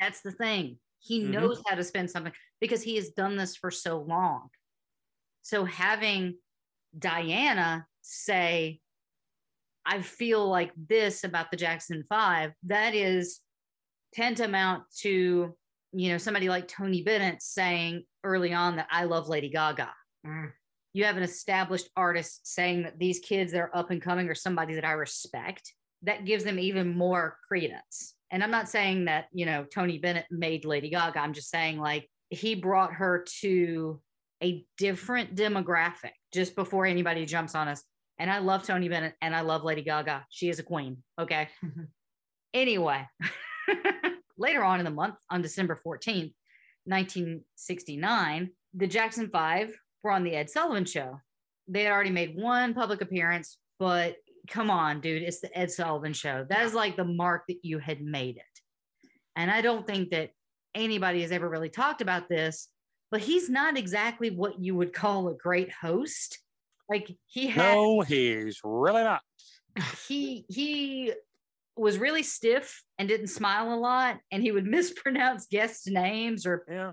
That's the thing. He Mhm. knows how to spin something because he has done this for so long. So having Diana say, I feel like this about the Jackson Five, that is tantamount to, you know, somebody like Tony Bennett saying early on that I love Lady Gaga. Mm. You have an established artist saying that these kids that are up and coming are somebody that I respect. That gives them even more credence. And I'm not saying that, you know, Tony Bennett made Lady Gaga. I'm just saying like he brought her to a different demographic just before anybody jumps on us. And I love Tony Bennett and I love Lady Gaga. She is a queen. Okay. anyway, later on in the month, on December 14th, 1969, the Jackson Five were on the Ed Sullivan Show. They had already made one public appearance, but come on, dude, it's the Ed Sullivan Show. That is like the mark that you had made it. And I don't think that anybody has ever really talked about this, but he's not exactly what you would call a great host. Like he had No, he's really not. he he was really stiff and didn't smile a lot and he would mispronounce guests' names or Yeah.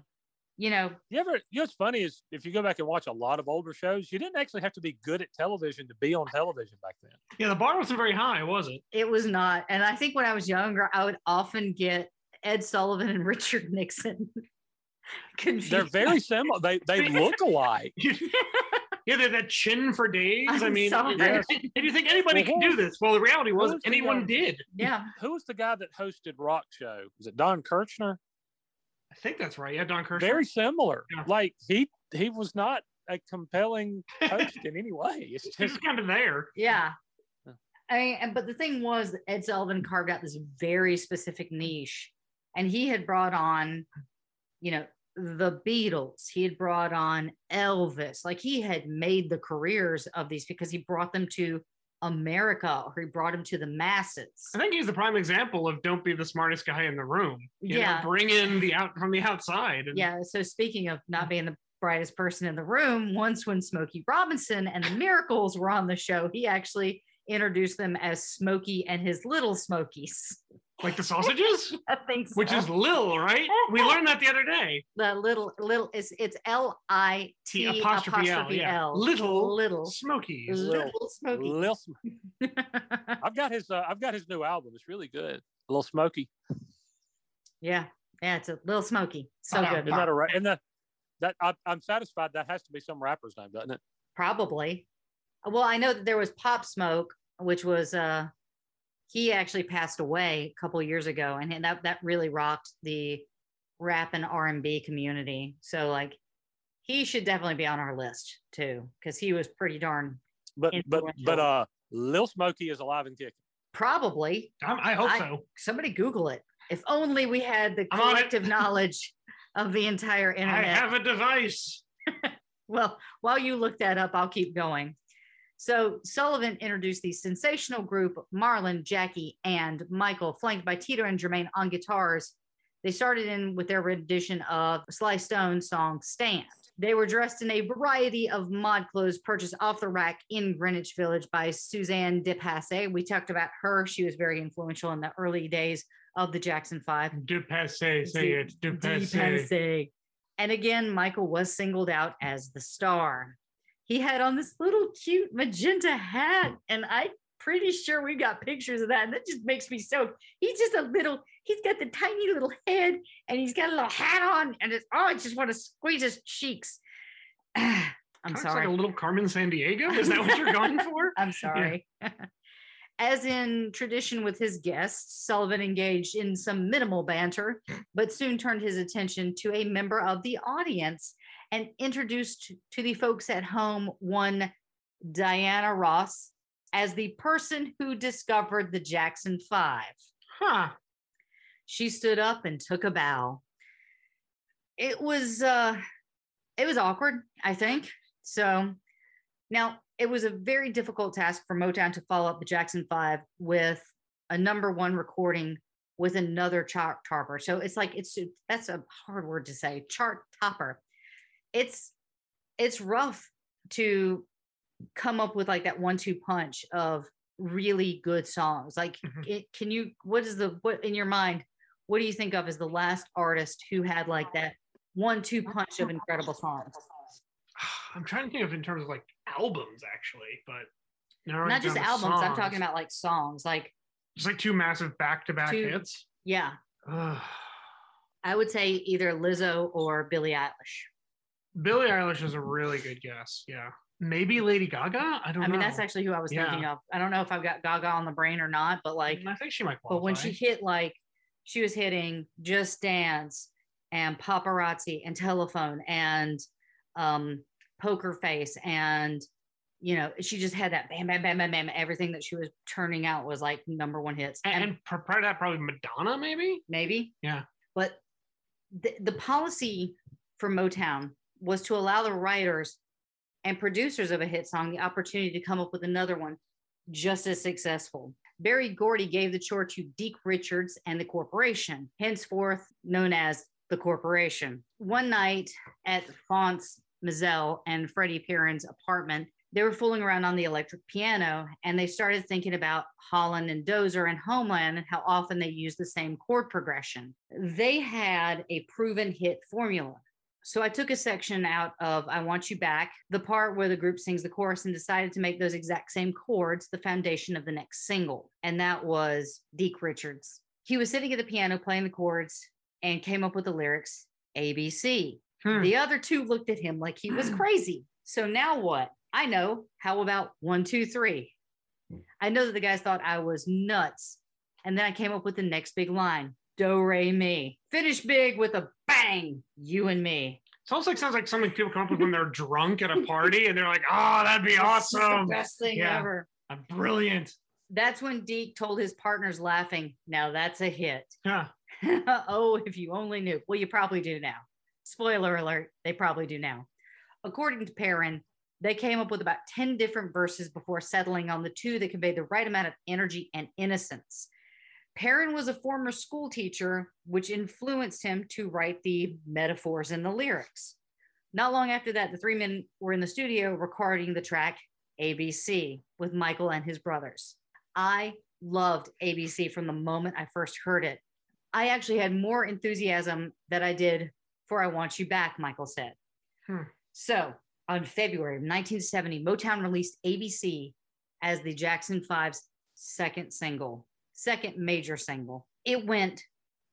you know You ever, you know, what's funny is if you go back and watch a lot of older shows, you didn't actually have to be good at television to be on television back then. Yeah, the bar wasn't very high, was it? it was not and i think when i was younger i would often get ed sullivan and richard nixon confused They're very similar. They they look alike. yeah, they had that chin for days. I I'm mean, sorry. and and you think anybody Well, can do this? Well, the reality was was anyone guy? did. yeah Who was the guy that hosted Rock Show? Was it Don Kirshner? I think that's right. Yeah, Don Kirshner. Very similar. Yeah. Like he he was not a compelling host in any way. It's He's just kind of there. yeah Yeah. I mean, but the thing was Ed Sullivan carved out this very specific niche, and he had brought on, you know, the Beatles. He had brought on Elvis. Like he had made the careers of these because he brought them to America, or he brought them to the masses. I think he's the prime example of don't be the smartest guy in the room. You know, Yeah. bring in the out from the outside. And Yeah. So speaking of not being the brightest person in the room, once when Smokey Robinson and the Miracles were on the show, he actually introduced them as Smokey and his little Smokies. Like the sausages? I think so. Which is Lil, right? We learned that the other day. the little little it's it's L I T T apostrophe L. apostrophe Yeah. L. Little little Smokies. Little. little smoky. Lil Sm- I've got his. Uh, I've got his new album. It's really good. A little smoky. yeah, yeah, it's a little smoky. So Uh-huh. good. Isn't that a ra- and the, that I, I'm satisfied that has to be some rapper's name, doesn't it? Probably. Well, I know that there was Pop Smoke, which was uh he actually passed away a couple years ago, and that that really rocked the rap and R and B community. So like he should definitely be on our list too, because he was pretty darn But but but uh, Lil Smoky is alive and kicking. probably Um, I hope I- so. somebody Google it. If only we had the I'm on it. collective knowledge of the entire internet. I have a device. Well, while you look that up, I'll keep going. So Sullivan introduced the sensational group Marlon, Jackie, and Michael, flanked by Tito and Jermaine on guitars. They started in with their rendition of Sly Stone's song Stand. They were dressed in a variety of mod clothes purchased off the rack in Greenwich Village by Suzanne de Passe. We talked about her. She was very influential in the early days of the Jackson Five. De passe, say it. De. Depasse. And again, Michael was singled out as the star. He had on this little cute magenta hat, and I'm pretty sure we've got pictures of that. And that just makes me so. He's just a little. He's got the tiny little head, and he's got a little hat on, and it's oh, I just want to squeeze his cheeks. I'm Kinda sorry. like a little Carmen Sandiego. Is that what you're going for? I'm sorry. As in tradition with his guests, Sullivan engaged in some minimal banter, but soon turned his attention to a member of the audience and introduced to the folks at home one Diana Ross as the person who discovered the Jackson Five. Huh. She stood up and took a bow. It was uh it was awkward, I think. So now it was a very difficult task for Motown to follow up the Jackson 5 with a number one recording with another chart topper. So it's like it's that's a hard word to say, chart topper. It's it's rough to come up with like that one two punch of really good songs. Like Mhm. it, can you what is the what in your mind what do you think of as the last artist who had like that one two punch of incredible songs? I'm trying to think of in terms of like albums, actually, but Not just albums, I'm talking about like songs. Like just like two massive back-to-back Two- hits. yeah, I would say either Lizzo or Billie Eilish. Billie Eilish is a really good guess. Yeah, maybe Lady Gaga. I don't know. I mean, that's actually who I was Yeah. thinking of. I don't know if I've got Gaga on the brain or not, but like, I think she might but when she hit like, she was hitting Just Dance and Paparazzi and Telephone and um, Poker Face and you know she just had that bam bam bam bam bam everything that she was turning out was like number one hits and, and pr- prior to that, probably Madonna, maybe. maybe Yeah. but the, the policy for motown was to allow the writers and producers of a hit song the opportunity to come up with another one just as successful berry gordy gave the chore to deke richards and the corporation henceforth known as the corporation one night at Fonce Mizell and freddie perren's apartment they were fooling around on the electric piano and they started thinking about Holland and Dozier and Holland and how often they use the same chord progression. They had a proven hit formula. So I took a section out of I Want You Back, the part where the group sings the chorus, and decided to make those exact same chords the foundation of the next single. And that was Deke Richards. He was sitting at the piano playing the chords and came up with the lyrics ABC. Hmm. The other two looked at him like he was crazy. So now what? I know. How about one, two, three? I know that the guys thought I was nuts. And then I came up with the next big line Do, re, mi. Finish big with a bang, you and me. It's almost like sounds like something people come up with when they're drunk at a party and they're like, "Oh, that'd be This is the awesome, best thing Yeah. ever. Uh, brilliant." That's when Deke told his partners, laughing, Now that's a hit. Yeah. oh, if you only knew. Well, you probably do now. Spoiler alert, they probably do now. According to Perren, they came up with about 10 different verses before settling on the two that conveyed the right amount of energy and innocence. Perren was a former school teacher, which influenced him to write the metaphors in the lyrics. Not long after that, the three men were in the studio recording the track ABC with Michael and his brothers. I loved ABC from the moment I first heard it. I actually had more enthusiasm that I did for I Want You Back, Michael said. Hmm. So on February of 1970, Motown released ABC as the Jackson Five's second single, second major single. It went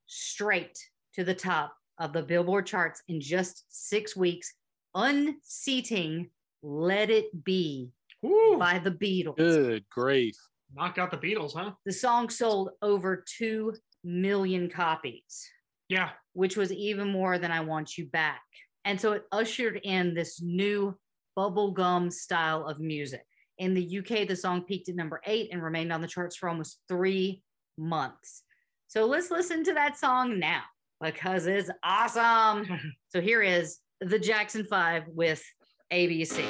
straight to the top of the Billboard charts in just six weeks, unseating Let It Be Woo! by the Beatles. Good grief. Knocked out the Beatles, huh? The song sold over 2 million copies, Yeah. which was even more than I Want You Back. And so it ushered in this new bubblegum style of music. In the UK, the song peaked at number eight and remained on the charts for almost three months. So let's listen to that song now because it's awesome. so here is the Jackson Five with ABC.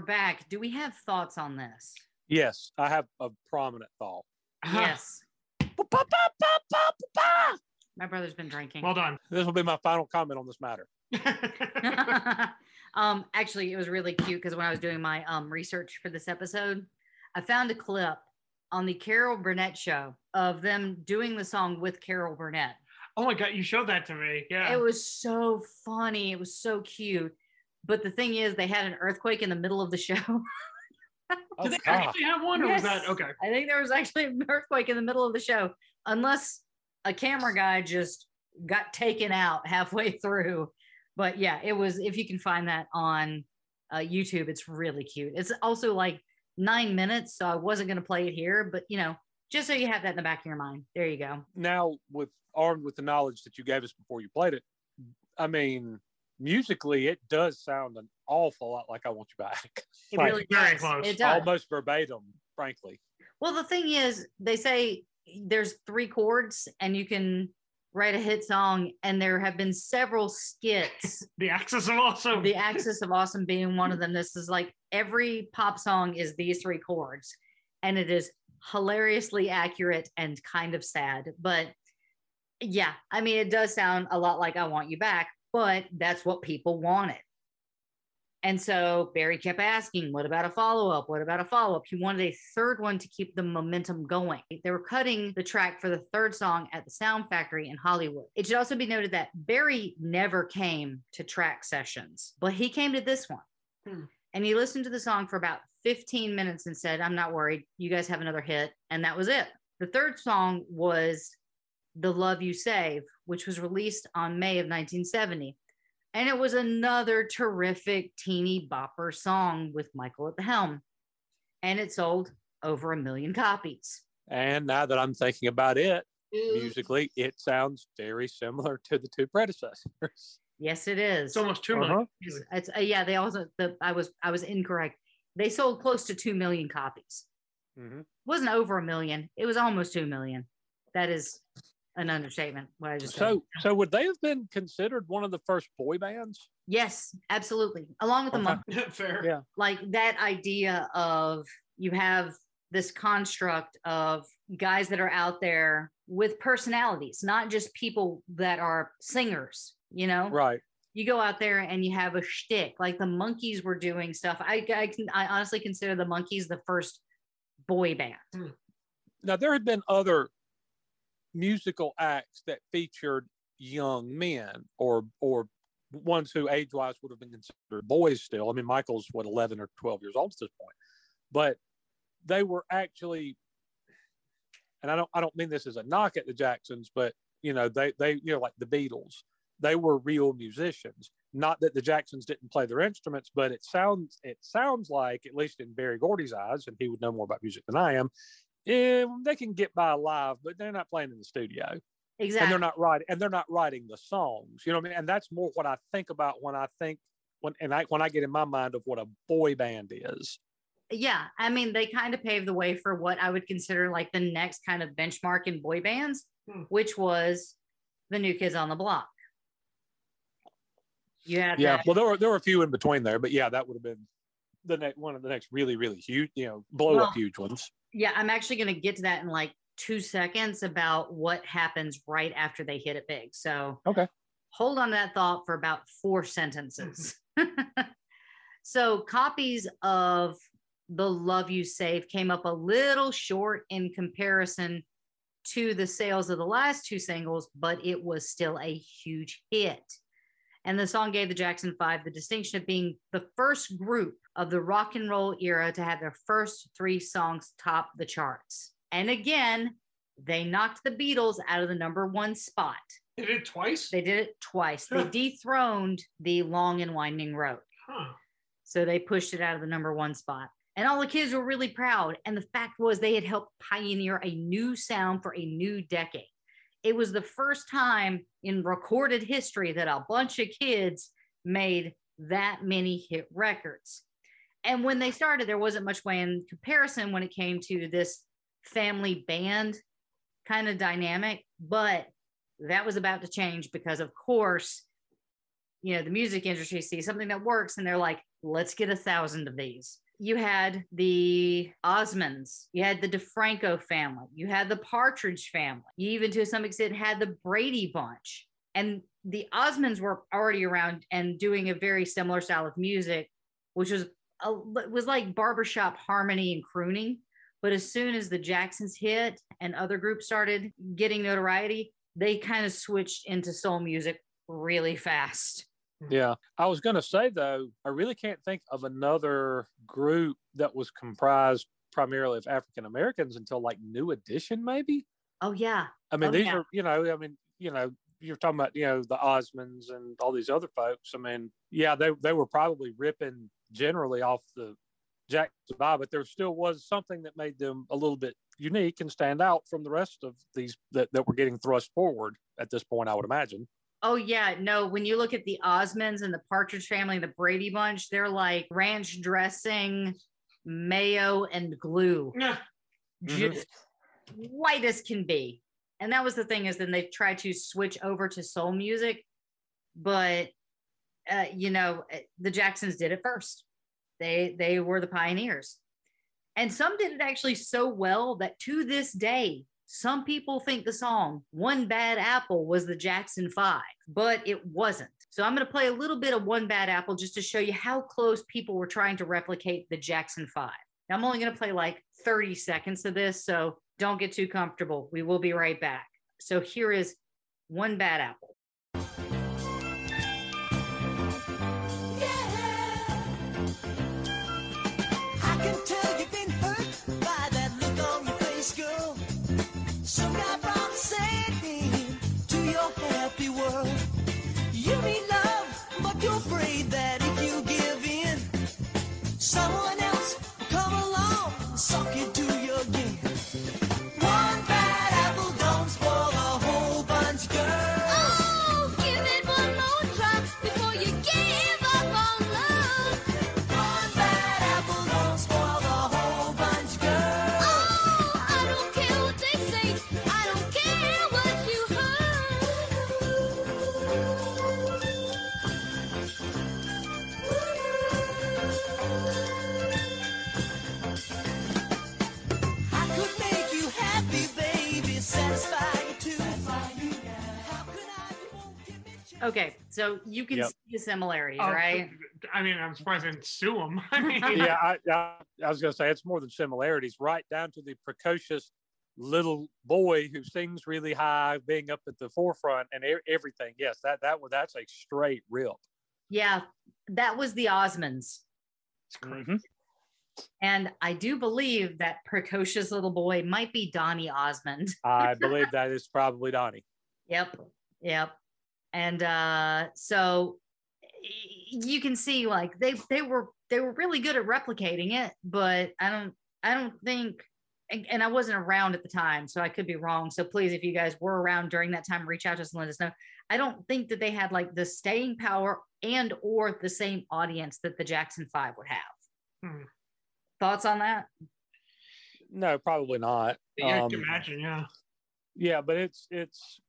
We're back. Do we have thoughts on this? Yes, I have a prominent thought. Yes. My brother's been drinking. Well done. This will be my final comment on this matter. um, actually, it was really cute because when I was doing my um, research for this episode, I found a clip on the Carol Burnett show of them doing the song with Carol Burnett. oh my god, you showed that to me. Yeah. It was so funny. It was so cute. But the thing is, they had an earthquake in the middle of the show. Oh, Did they God. actually have one, or was that okay? I think there was actually an earthquake in the middle of the show, unless a camera guy just got taken out halfway through. But yeah, it was. If you can find that on uh, YouTube, it's really cute. It's also like nine minutes, so I wasn't going to play it here, but you know, just so you have that in the back of your mind. There you go. Now, with armed with the knowledge that you gave us before you played it, I mean, musically, it does sound an awful lot like "I Want You Back." It Like, really very does. close. It does. almost verbatim, frankly. Well, the thing is, they say there's three chords, and you can write a hit song, and there have been several skits. The Axis of Awesome. the Axis of Awesome being one of them. This is like every pop song is these three chords, and it is hilariously accurate and kind of sad. But yeah, I mean, it does sound a lot like I Want You Back, but that's what people wanted. And so Berry kept asking, what about a follow up? What about a follow up? He wanted a third one to keep the momentum going. They were cutting the track for the third song at the Sound Factory in Hollywood. It should also be noted that Berry never came to track sessions, but he came to this one. Hmm. And he listened to the song for about 15 minutes and said, I'm not worried. You guys have another hit. And that was it. The third song was The Love You Save, which was released on May of 1970. And it was another terrific teeny bopper song with Michael at the helm. And it sold over a million copies. And now that I'm thinking about it, musically, it sounds very similar to the two predecessors. Yes, it is. It's almost two million. Uh-huh. easily. It's, uh, yeah, they also the I was I was incorrect. They sold close to two million copies. Mhm. wasn't over a million. It was almost two million. That is an understatement. What I just said. So, so would they have been considered one of the first boy bands? Yes, absolutely. Along with the Okay. monk, Fair. Yeah. like that idea of you have this construct of guys that are out there with personalities, not just people that are singers. You know, Right. you go out there and you have a shtick. Like the Monkees were doing stuff. I I can I honestly consider the Monkees the first boy band. Hmm. Now there had been other musical acts that featured young men or or ones who age wise would have been considered boys still. I mean, Michael's what eleven or twelve years old at this point, but they were actually, and I don't I don't mean this as a knock at the Jacksons, but you know they they you know like the Beatles, they were real musicians. Not that the Jacksons didn't play their instruments, but it sounds it sounds like at least in Berry Gordy's eyes, and he would know more about music than I am. Yeah, they can get by live, but they're not playing in the studio Exactly. and they're not writing and they're not writing the songs you know what i mean and that's more what i think about when i think when and i when i get in my mind of what a boy band is yeah, I mean, they kind of paved the way for what I would consider like the next kind of benchmark in boy bands, Hmm. which was the New Kids on the Block. You had yeah that- well there were there were a few in between there but yeah that would have been the next one of the next really really huge you know blow Well, up huge ones yeah, I'm actually going to get to that in like two seconds about what happens right after they hit it big. So, Okay. hold on to that thought for about four sentences. so, copies of The Love You Save came up a little short in comparison to the sales of the last two singles, but it was still a huge hit. And the song gave the Jackson Five the distinction of being the first group of the rock and roll era to have their first three songs top the charts. And again, they knocked the Beatles out of the number one spot. They did it twice. They did it twice. They dethroned the long and winding road. Huh. So they pushed it out of the number one spot. And all the kids were really proud. And the fact was, they had helped pioneer a new sound for a new decade. It was the first time in recorded history that a bunch of kids made that many hit records. And when they started, there wasn't much way in comparison when it came to this family band kind of dynamic. But that was about to change because, of course, you know, the music industry sees something that works and they're like, let's get a thousand of these. You had the Osmonds, you had the DeFranco family, you had the Partridge family, you even to some extent had the Brady Bunch. And the Osmonds were already around and doing a very similar style of music, which was a, was like barbershop harmony and crooning. But as soon as the Jacksons hit and other groups started getting notoriety, they kind of switched into soul music really fast. Mm-hmm. yeah i was going to say though i really can't think of another group that was comprised primarily of african americans until like new edition maybe Oh yeah, I mean, Oh, these yeah. are, you know, I mean, you know, you're talking about, you know, the Osmonds and all these other folks. I mean, yeah, they they were probably ripping generally off the Jackson Five, but there still was something that made them a little bit unique and stand out from the rest of these that, that were getting thrust forward at this point, I would imagine. Oh yeah, no. When you look at the Osmonds and the Partridge Family, the Brady Bunch, they're like ranch dressing, mayo, and glue, Yeah. Mhm. just white as can be. and that was the thing is then they tried to switch over to soul music, but uh, you know eh, the Jacksons did it first. They they were the pioneers, and some did it actually so well that to this day some people think the song One Bad Apple was the Jackson Five, but it wasn't. So I'm going to play a little bit of One Bad Apple just to show you how close people were trying to replicate the Jackson Five. Now, I'm only going to play like 30 seconds of this, so don't get too comfortable. We will be right back. So here is One Bad Apple. Some guy brought Satan to your happy world. You need love, Okay, so you can Yep. see the similarities, Oh, right? I mean, I'm surprised I didn't sue him. I mean, yeah, I, I, I was going to say it's more than similarities, right down to the precocious little boy who sings really high, being up at the forefront, and e- everything. Yes, that that was that's a straight rip. Yeah, that was the Osmonds. Mhm. And I do believe that precocious little boy might be Donny Osmond. I believe that is probably Donny. Yep. Yep. And uh so you can see like they they were they were really good at replicating it, but I don't I don't think and, and I wasn't around at the time, so I could be wrong. So please, if you guys were around during that time, reach out to us and let us know. I don't think that they had like the staying power and or the same audience that the Jackson Five would have. Hmm. Thoughts on that? No, probably not. yeah, I Um, can imagine. Yeah. yeah, but it's it's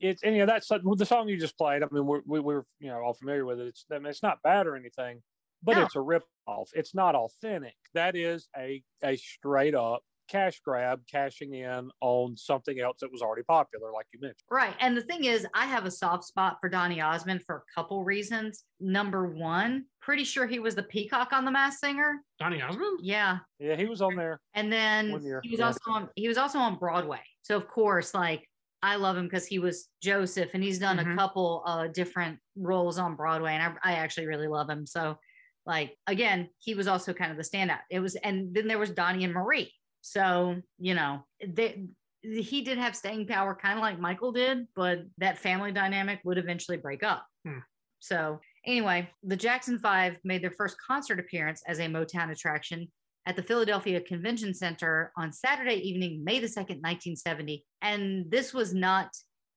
it's and know that's the song you just played. I mean, we're we, we're you know all familiar with it. It's I mean, it's not bad or anything, but No. it's a rip off. It's not authentic. That is a a straight up cash grab, cashing in on something else that was already popular, like you mentioned. Right. And the thing is, I have a soft spot for Donny Osmond for a couple reasons. Number one, pretty sure he was the peacock on The Masked Singer. Donny Osmond? Yeah. Yeah, he was on there. And then he was yeah. also on he was also on Broadway. So of course, like I love him because he was Joseph and he's done a Mhm. couple uh different roles on Broadway. And I, I actually really love him. So like again, he was also kind of the standout. It was and then there was Donny and Marie. So, you know, they he did have staying power, kind of like Michael did, but that family dynamic would eventually break up. Hmm. So, anyway, the Jackson Five made their first concert appearance as a Motown attraction at the Philadelphia Convention Center on Saturday evening, May the 2nd, 1970. And this was not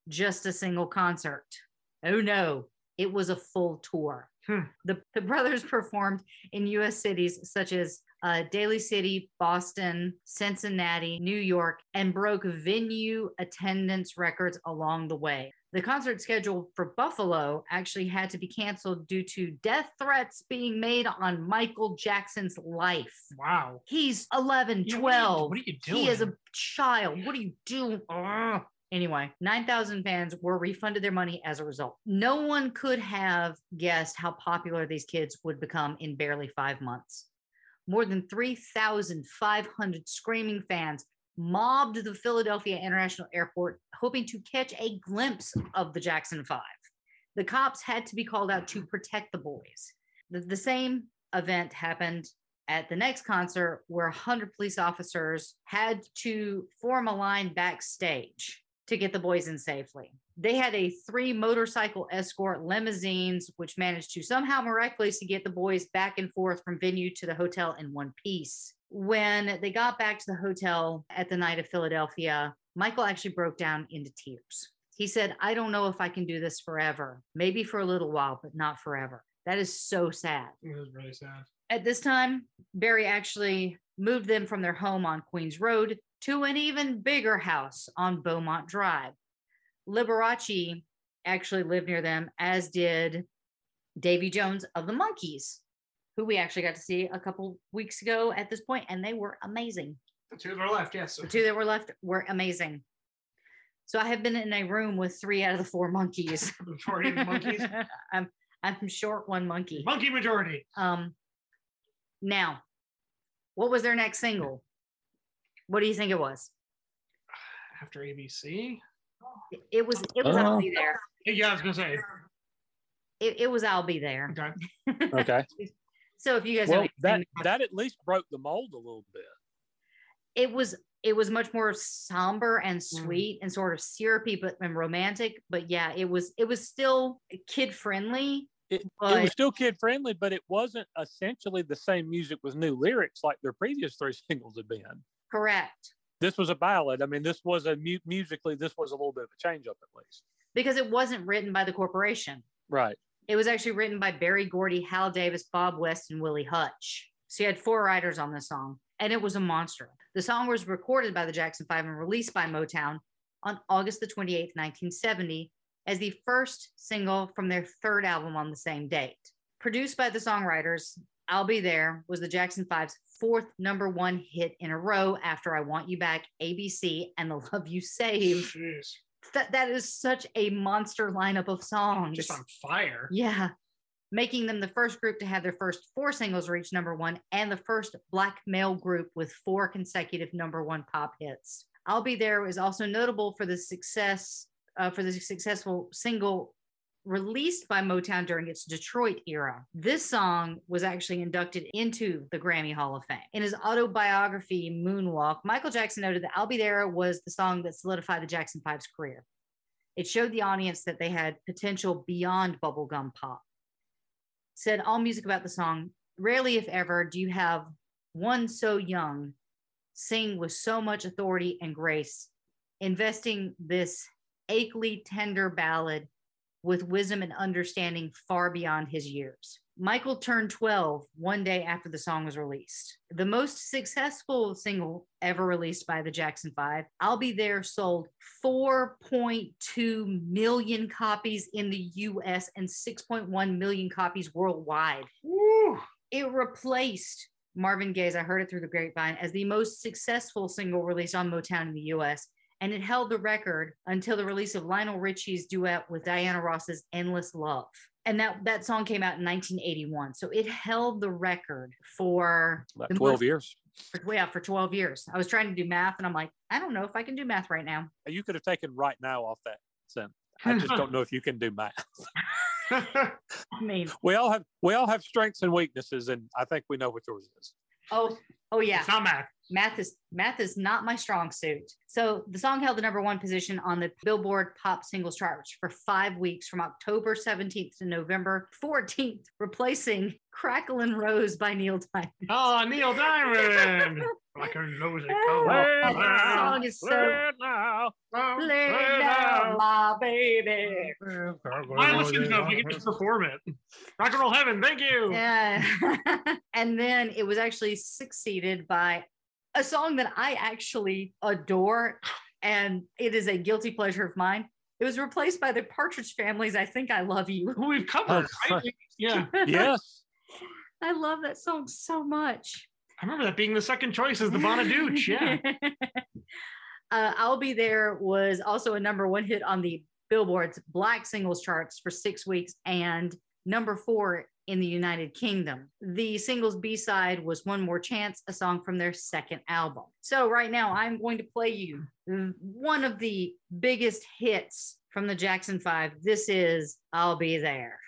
just a single concert. Oh no, it was a full tour. Hmm. The, the brothers performed in US cities such as uh, Daly City, Boston, Cincinnati, New York, and broke venue attendance records along the way. The concert schedule for Buffalo actually had to be canceled due to death threats being made on Michael Jackson's life. Wow. He's 11, Yeah, what are you- 12. what are you He is a child. What are you doing? Ugh. Anyway, 9,000 fans were refunded their money as a result. No one could have guessed how popular these kids would become in barely five months. More than 3,500 screaming fans mobbed the Philadelphia International Airport, hoping to catch a glimpse of the Jackson Five. The cops had to be called out to protect the boys. The, the same event happened at the next concert where 100 police officers had to form a line backstage to get the boys in safely. They had a three motorcycle escort limousines, which managed to somehow miraculously get the boys back and forth from venue to the hotel in one piece. When they got back to the hotel at the night of Philadelphia, Michael actually broke down into tears. He said, I don't know if I can do this forever, maybe for a little while, but not forever. That is so sad It was really sad. at this time, Berry actually moved them from their home on Queens Road to an even bigger house on Beaumont Drive. Liberace actually lived near them, as did Davy Jones of the Monkees, who we actually got to see a couple weeks ago at this point, and they were amazing. The two that were left, yes. The two that were left were amazing. So I have been in a room with three out of the four monkeys. Majority of the monkeys. I'm I'm short one monkey. Monkey majority. Um now, what was their next single? What do you think it was? After ABC. It, it was it was I'll Uh, be there. Yeah, I was gonna say. It, it was I'll be there. Okay. Okay. So if you guys know Well, that anything that at least broke the mold a little bit. it was it was much more somber and Mm. sweet and sort of syrupy but and romantic but yeah it was it was still kid friendly It, it was still kid friendly, but it wasn't essentially the same music with new lyrics like their previous three singles had been. correct This was a ballad. I mean, this was a mu- musically, this was a little bit of a change up at least. because it wasn't written by the corporation Right. It was actually written by berry gordy hal davis bob west and willie hutch. So you had four writers on the song and it was a monster. The song was recorded by the jackson five and released by motown on august the 28th 1970 as the first single from their third album on the same date. Produced by the songwriters i'll be there was the jackson five's fourth number one hit in a row after i want you back abc and the love you save Jeez. That, that is such a monster lineup of songs Just on fire. yeah. Making them the first group to have their first four singles reach number one and the first black male group with four consecutive number one pop hits. I'll Be There is also notable for the success, uh, for the successful single released by Motown during its Detroit era. This song was actually inducted into the Grammy Hall of Fame. In his autobiography, Moonwalk, Michael Jackson noted that I'll Be There was the song that solidified the Jackson Five's career. It showed the audience that they had potential beyond bubblegum pop. Said AllMusic about the song, rarely, if ever, do you have one so young sing with so much authority and grace, investing this achely tender ballad with wisdom and understanding far beyond his years. Michael turned 12 one day after the song was released. The most successful single ever released by the Jackson 5, I'll Be There, sold 4.2 million copies in the US and 6.1 million copies worldwide. Woo. It replaced Marvin Gaye's I Heard It Through the Grapevine as the most successful single released on Motown in the US. And it held the record until the release of Lionel Richie's duet with Diana Ross's Endless Love. And that, that song came out in 1981. So it held the record for About the 12 most- years. For, yeah, for 12 years. I was trying to do math and I'm like, I don't know if I can do math right now. You could have taken right now off that. So I just don't know if you can do math. I mean, We all have we all have strengths and weaknesses, and I think we know what yours is. Oh, oh yeah. It's not math. math is math is not my strong suit. So the song held the number one position on the Billboard Pop Singles Chart for five weeks, from October 17th to November 14th, replacing "Cracklin' Rosie" by Neil Diamond. Oh, Neil Diamond. Like a rose Oh, that song is so now. lay down, my baby. Why listen to it? We can just perform it. Rock and roll heaven. Thank you. Yeah. and then it was actually succeeded by a song that I actually adore, and it is a guilty pleasure of mine. It was replaced by the Partridge Family's I Think I Love You. We've covered. Oh, right? Yeah. Yes. I love that song so much. I remember that being the second choice as the Bonadouche. Yeah. uh, I'll Be There was also a number one hit on the Billboard's Black Singles charts for six weeks and number four in the United Kingdom. The singles B side was One More Chance, a song from their second album. So, right now, I'm going to play you one of the biggest hits from the Jackson Five. This is I'll Be There.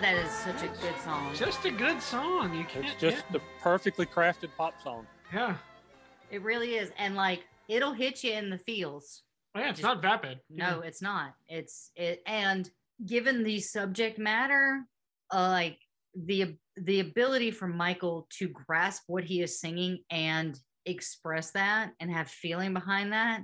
God, that is such a good song. Just a good song. You can't. It's just the perfectly crafted pop song. yeah. It really is. And like it'll hit you in the feels. Oh, yeah, it's Just- not vapid. No, it's not. It's it and given the subject matter, uh, like the the ability for Michael to grasp what he is singing and express that and have feeling behind that,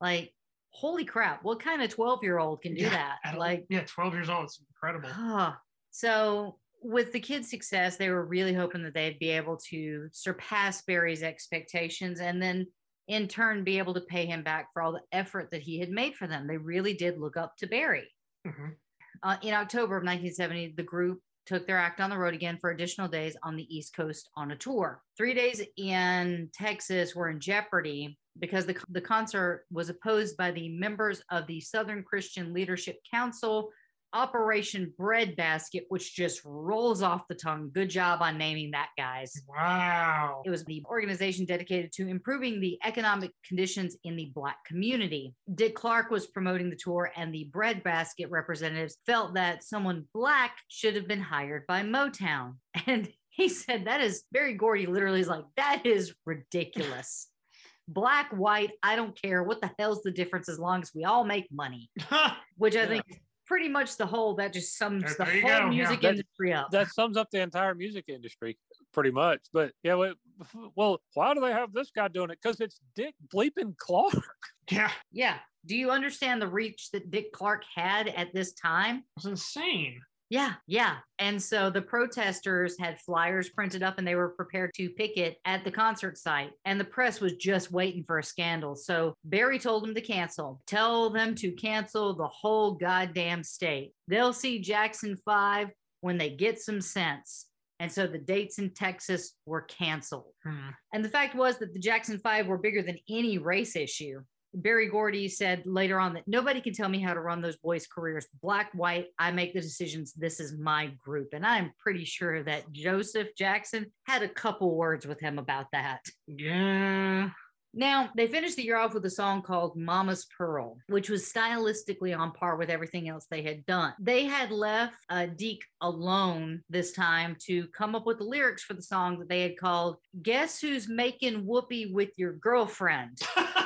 like holy crap, what kind of 12 year old can do Yeah, that? Like yeah, 12 years old. It's incredible. Ah, so with the kids' success, they were really hoping that they'd be able to surpass Berry's expectations and then in turn be able to pay him back for all the effort that he had made for them. They really did look up to Berry. Mhm. Uh, in October of 1970, the group took their act on the road again for additional days on the East Coast on a tour. Three days in Texas were in jeopardy because the, the concert was opposed by the members of the Southern Christian Leadership Council, Operation Breadbasket, which just rolls off the tongue. Good job on naming that, guys. Wow. It was the organization dedicated to improving the economic conditions in the Black community. Dick Clark was promoting the tour, and the breadbasket representatives felt that someone Black should have been hired by Motown. And he said, That is Berry Gordy literally is like, That is ridiculous. Black, white, I don't care. What the hell's the difference as long as we all make money? Which I think pretty much the whole, that just sums There- the there whole go, yeah. music That- industry up. That sums up the entire music industry pretty much. But yeah, well, well why do they have this guy doing it? Because it's Dick bleeping Clark. Yeah. Yeah. Do you understand the reach that Dick Clark had at this time? It's insane. Yeah, yeah. And so the protesters had flyers printed up and they were prepared to picket at the concert site. And the press was just waiting for a scandal. So Berry told them to cancel. Tell them to cancel the whole goddamn state. They'll see Jackson 5 when they get some sense. And so the dates in Texas were canceled. Hmm. And the fact was that the Jackson Five were bigger than any race issue. Berry Gordy said later on that nobody can tell me how to run those boys' careers. Black, white, I make the decisions. This is my group. And I'm pretty sure that Joseph Jackson had a couple words with him about that. Yeah. Now, they finished the year off with a song called Mama's Pearl, which was stylistically on par with everything else they had done. They had left uh, Deke alone this time to come up with the lyrics for the song that they had called Guess Who's Making Whoopee with Your Girlfriend?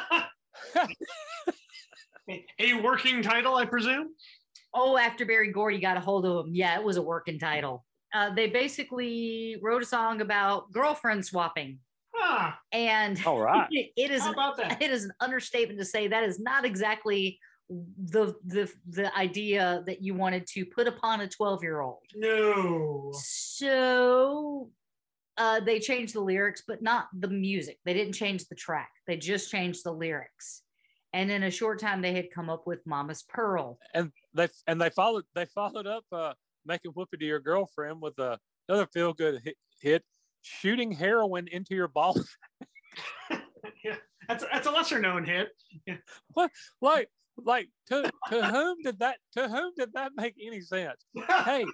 a working title, I presume. Oh, after Berry Gordy got a hold of him. Yeah, it was a working title. Uh, they basically wrote a song about girlfriend swapping. Ah, And All right. it is how an about that? it is an understatement to say that is not exactly the the the idea that you wanted to put upon a 12 year old No. so uh they changed the lyrics but not the music. They didn't change the track. They just changed the lyrics. And in a short time they had come up with mama's pearl. And they and they followed they followed up uh making whoopee to your girlfriend with uh, another feel good hit, hit shooting heroin into your balls. Yeah, that's that's a lesser known hit. What, like like to to whom did that to whom did that make any sense? Hey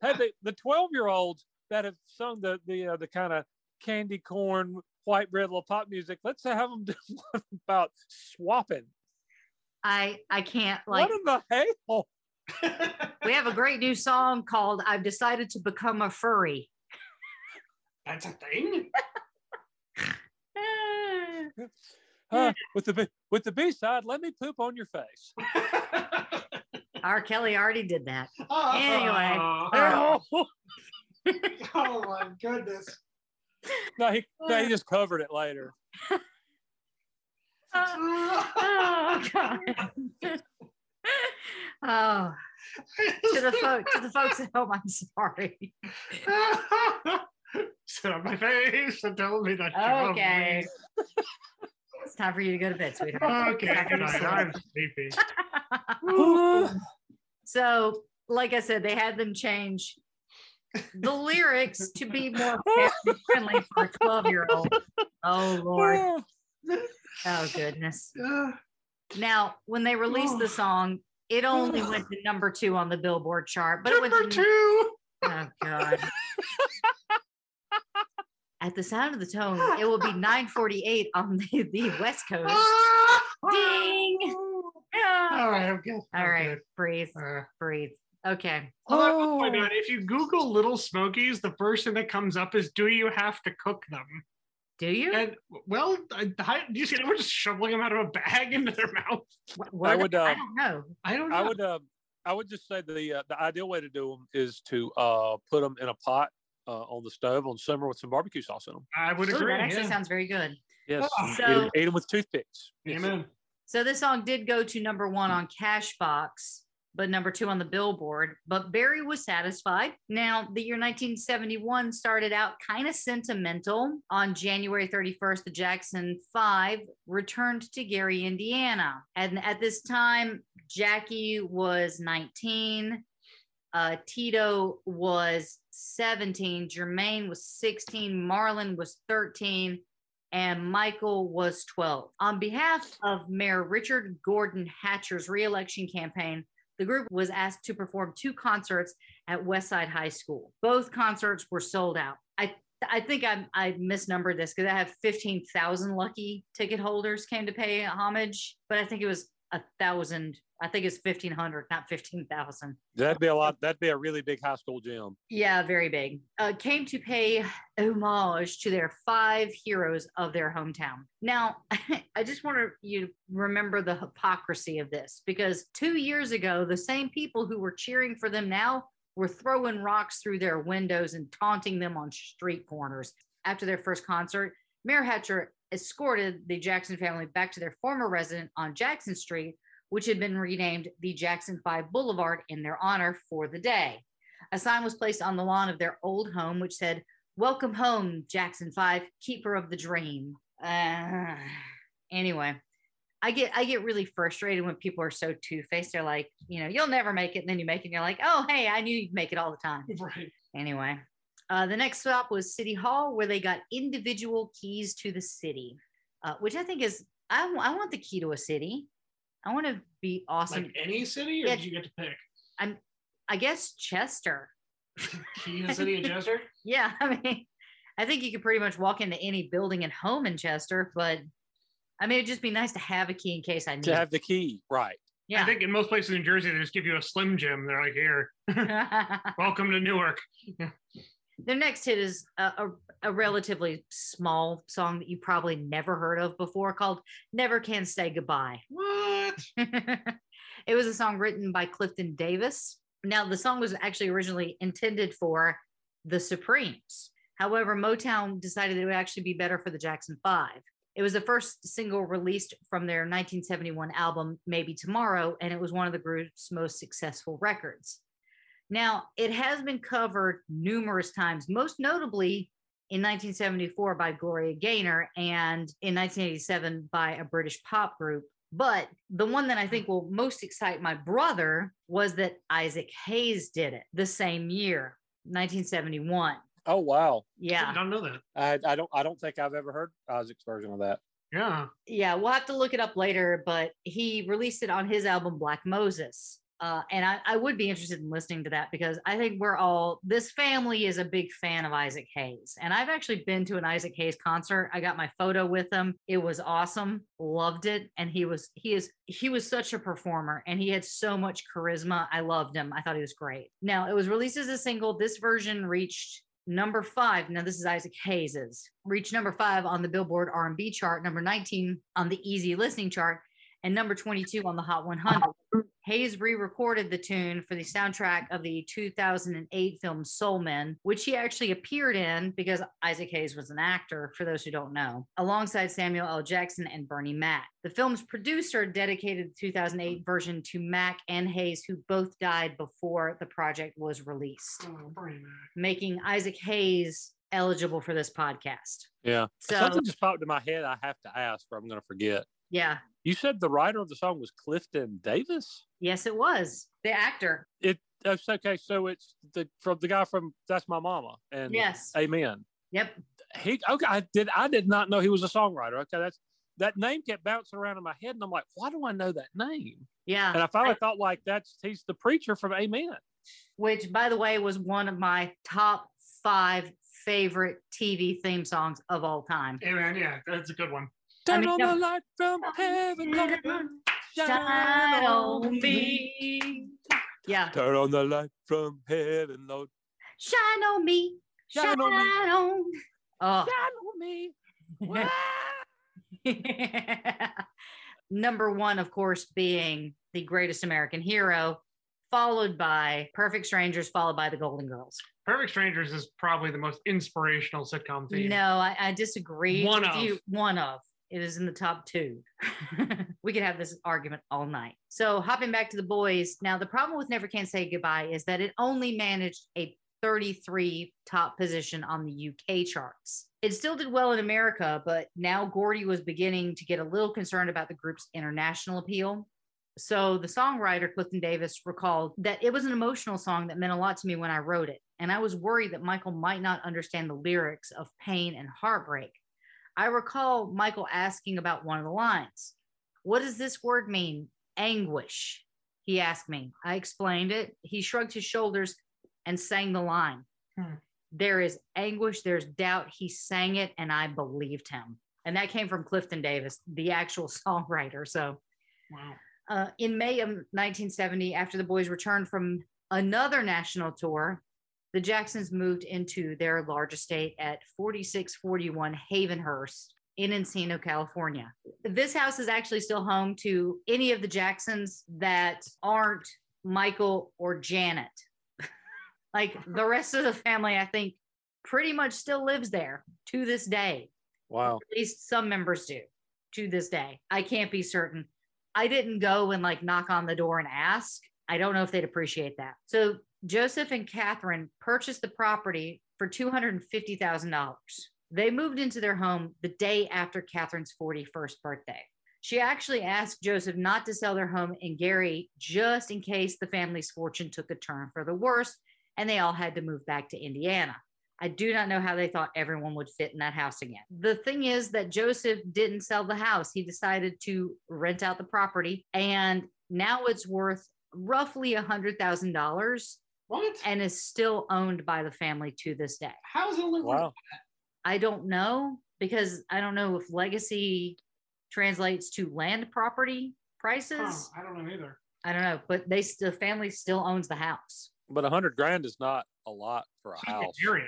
hey the, the 12 year olds that have sung the the uh, the kind of candy corn white bread little pop music let's have them do one about swapping. I i can't like what in the hell? We have a great new song called i've decided to become a furry. That's a thing. uh, with the B- with the b side let me poop on your face. R. Kelly already did that. Oh, Anyway. oh, oh, oh my goodness. no, he, no, he uh. just covered it later oh god oh to the folk to the folks at home i'm sorry Sit on my face and tell me that you love okay me. it's time for you to go to bed sweetheart Okay, It's time for good night. sleep. I'm sleepy. so like i said they had them change the lyrics to be more friendly for a 12 year old oh lord oh goodness now when they released the song it only went to number two on the billboard chart but it Number went to two. Oh God. At the sound of the tone, it will be 948 on the, the West Coast. Ding. All right, I'm good. All right, good. breathe, Uh, breathe. Okay. Although Oh. point out, if you Google Little Smokies, the first thing that comes up is, "Do you have to cook them?" Do you? And well, I, I, do you see? They were just shoveling them out of a bag into their mouth. Wh- I were they? would, I uh, don't know. I don't know. I would uh, I would just say the uh, the ideal way to do them is to uh, put them in a pot uh, on the stove on simmer with some barbecue sauce in them. I would Ooh, agree. that actually yeah. sounds very good. Yes, Oh. So- eat 'em- eat them with toothpicks. Yes. Amen. So this song did go to number one on Cashbox, but number two on the Billboard. But Berry was satisfied. Now, the year 1971 started out kind of sentimental. On January 31st, the Jackson Five returned to Gary, Indiana. And at this time, Jackie was 19. Uh, Tito was 17. Jermaine was 16. Marlon was 13 and Michael was 12. On behalf of Mayor Richard Gordon Hatcher's reelection campaign, the group was asked to perform two concerts at Westside High School. Both concerts were sold out. I I think I, I misnumbered this because I have 15,000 lucky ticket holders came to pay homage, but I think it was a thousand. I think it's 1,500, not 15,000. That'd be a lot. That'd be a really big high school gym. Yeah, very big. Uh, came to pay homage to their five heroes of their hometown. Now, I just want you to remember the hypocrisy of this because two years ago, the same people who were cheering for them now were throwing rocks through their windows and taunting them on street corners. After their first concert, Mayor Hatcher escorted the Jackson family back to their former residence on Jackson Street, which had been renamed the Jackson 5 Boulevard in their honor for the day. A sign was placed on the lawn of their old home, which said, Welcome home, Jackson 5, keeper of the dream. Uh, anyway, I get I get really frustrated when people are so two-faced. They're like, you know, you'll never make it, and then you make it, and you're like, oh hey, I knew you'd make it all the time. Right. Anyway, uh, the next stop was City Hall, where they got individual keys to the city, uh, which I think is I, w- I want the key to a city. I want to be awesome. Like any city, or Yeah. did you get to pick? I'm I guess Chester. Key to the city of Chester? Yeah, I mean, I think you could pretty much walk into any building and home in Chester, but I mean, it'd just be nice to have a key in case I need. To have the key, right? Yeah. I think in most places in New Jersey, they just give you a Slim Jim. They're like, here, welcome to Newark. Their next hit is a, a, a relatively small song that you probably never heard of before called Never Can Say Goodbye. What? it was a song written by Clifton Davis. Now, the song was actually originally intended for the Supremes. However, Motown decided it would actually be better for the Jackson Five. It was the first single released from their 1971 album, Maybe Tomorrow, and it was one of the group's most successful records. Now, it has been covered numerous times, most notably in 1974 by Gloria Gaynor and in 1987 by a British pop group. But the one that I think will most excite my brother was that Isaac Hayes did it the same year, 1971. Oh wow! Yeah, I don't know that. I, I don't I don't think I've ever heard Isaac's version of that. Yeah. Yeah, we'll have to look it up later, but he released it on his album Black Moses. Uh, and I, I would be interested in listening to that because I think we're all, this family is a big fan of Isaac Hayes. And I've actually been to an Isaac Hayes concert. I got my photo with him. It was awesome. Loved it. And he was, he is, he was such a performer and he had so much charisma. I loved him. I thought he was great. Now, it was released as a single. This version reached number five. Now this is Isaac Hayes's. Reached number five on the Billboard R&B chart, number 19 on the Easy Listening chart, and number 22 on the Hot 100. Hayes re-recorded the tune for the soundtrack of the 2008 film Soul Men, which he actually appeared in because Isaac Hayes was an actor, for those who don't know, alongside Samuel L. Jackson and Bernie Mac. The film's producer dedicated the 2008 version to Mac and Hayes, who both died before the project was released Oh, making Isaac Hayes eligible for this podcast. Yeah. So Something just popped in my head. I have to ask, or I'm going to forget. yeah, You said the writer of the song was Clifton Davis. yes, it was the actor. It it's okay. So it's the from the guy from That's My Mama and Yes. Amen. Yep. He okay. I did. I did not know he was a songwriter. Okay, that's that name kept bouncing around in my head, and I'm like, why do I know that name? Yeah. And I finally thought like that's he's the preacher from Amen. Which, by the way, was one of my top five favorite TV theme songs of all time. Amen. yeah, that's a good one. Turn on the light from heaven, let it Shine on me. Yeah. Turn on the light from heaven, Lord. Shine on me. Shine Shine, on me. on. Oh. Shine on me. Number one, of course, being the greatest American hero, followed by Perfect Strangers, followed by The Golden Girls. Perfect Strangers is probably the most inspirational sitcom theme. No, I, I disagree. One with of. you. One of. It is in the top two. we could have this argument all night. So, hopping back to the boys. Now, the problem with Never Can Say Goodbye is that it only managed a 33 top position on the UK charts. It still did well in America, but now Gordy was beginning to get a little concerned about the group's international appeal. So the songwriter Clifton Davis recalled that it was an emotional song that meant a lot to me when I wrote it. And I was worried that Michael might not understand the lyrics of pain and heartbreak. I recall Michael asking about one of the lines. What does this word mean? Anguish. He asked me. I explained it. He shrugged his shoulders and sang the line. Hmm. There is anguish, there's doubt. He sang it, and I believed him. And that came from Clifton Davis, the actual songwriter. So, Wow. uh, in May of 1970, after the boys returned from another national tour, the Jacksons moved into their large estate at 4641 Hayvenhurst in Encino, California. This house is actually still home to any of the Jacksons that aren't Michael or Janet. like the rest of the family, I think, pretty much still lives there to this day. Wow. At least some members do to this day. I can't be certain. I didn't go and like knock on the door and ask. I don't know if they'd appreciate that. So Joseph and Catherine purchased the property for $250,000. They moved into their home the day after Catherine's 41st birthday. She actually asked Joseph not to sell their home in Gary just in case the family's fortune took a turn for the worse and they all had to move back to Indiana. I do not know how they thought everyone would fit in that house again. The thing is that Joseph didn't sell the house. He decided to rent out the property, and now it's worth roughly a $100,000 What? and is still owned by the family to this day. How is it only worth Wow. I don't know because I don't know if legacy translates to land property prices. Oh, I don't know either. I don't know, but they the family still owns the house. But a hundred grand is not a lot for a It's house. area.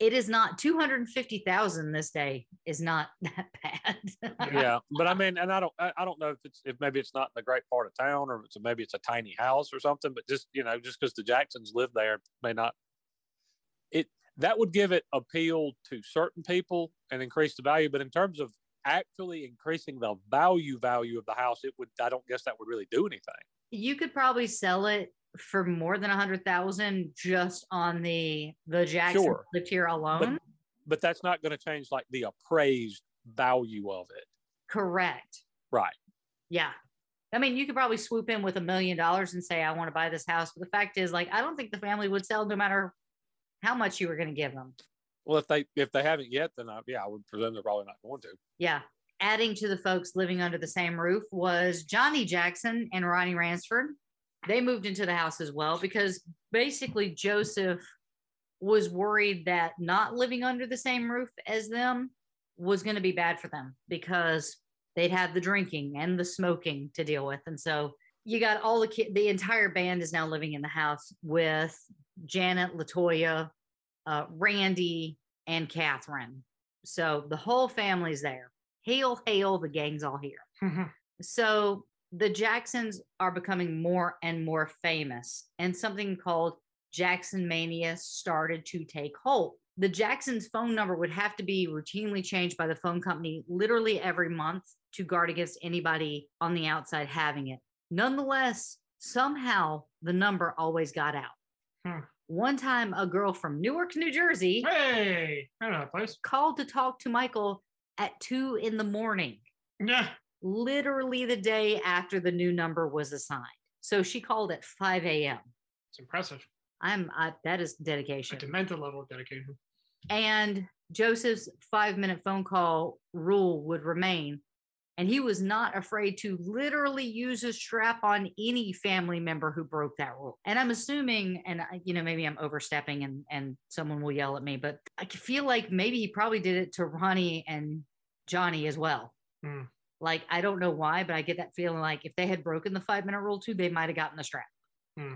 It is not 250,000 this day is not that bad. yeah, but I mean, and I don't, I don't know if it's if maybe it's not in a great part of town or it's maybe it's a tiny house or something. But just you know, just because the Jacksons live there may not. It that would give it appeal to certain people and increase the value. But in terms of actually increasing the value value of the house, it would. I don't guess that would really do anything. you could probably sell it for more than a hundred thousand just on the the Jackson Sure. lived here alone. But that's not going to change like the appraised value of it. Correct. Right. Yeah. I mean, you could probably swoop in with a million dollars and say, I want to buy this house. But the fact is, like, I don't think the family would sell no matter how much you were going to give them. Well, if they if they haven't yet, then I, yeah, I would presume they're probably not going to. Yeah. Adding to the folks living under the same roof was Johnny Jackson and Ronnie Rancifer. They moved into the house as well because basically Joseph was worried that not living under the same roof as them was going to be bad for them because they'd have the drinking and the smoking to deal with. And so you got all the kid, the entire band is now living in the house with Janet, Latoya, uh, Randy, and Catherine. So the whole family's there. Hail, hail, the gang's all here. So the Jacksons are becoming more and more famous, and something called Jackson Mania started to take hold. The Jacksons' phone number would have to be routinely changed by the phone company literally every month to guard against anybody on the outside having it. Nonetheless, somehow the number always got out. Hmm. One time, a girl from Newark, New Jersey, Hey, I know that place. called to talk to Michael at two in the morning Yeah. Literally the day after the new number was assigned. So she called at 5 a.m. It's impressive. I'm I, that is dedication. A demented level of dedication. And Joseph's five minute phone call rule would remain. And he was not afraid to literally use a strap on any family member who broke that rule. And I'm assuming, and I- you know, maybe I'm overstepping and, and someone will yell at me, but I feel like maybe he probably did it to Ronnie and Johnny as well. Hmm. Like, I don't know why, but I get that feeling like if they had broken the five minute rule too, they might have gotten the strap. Hmm.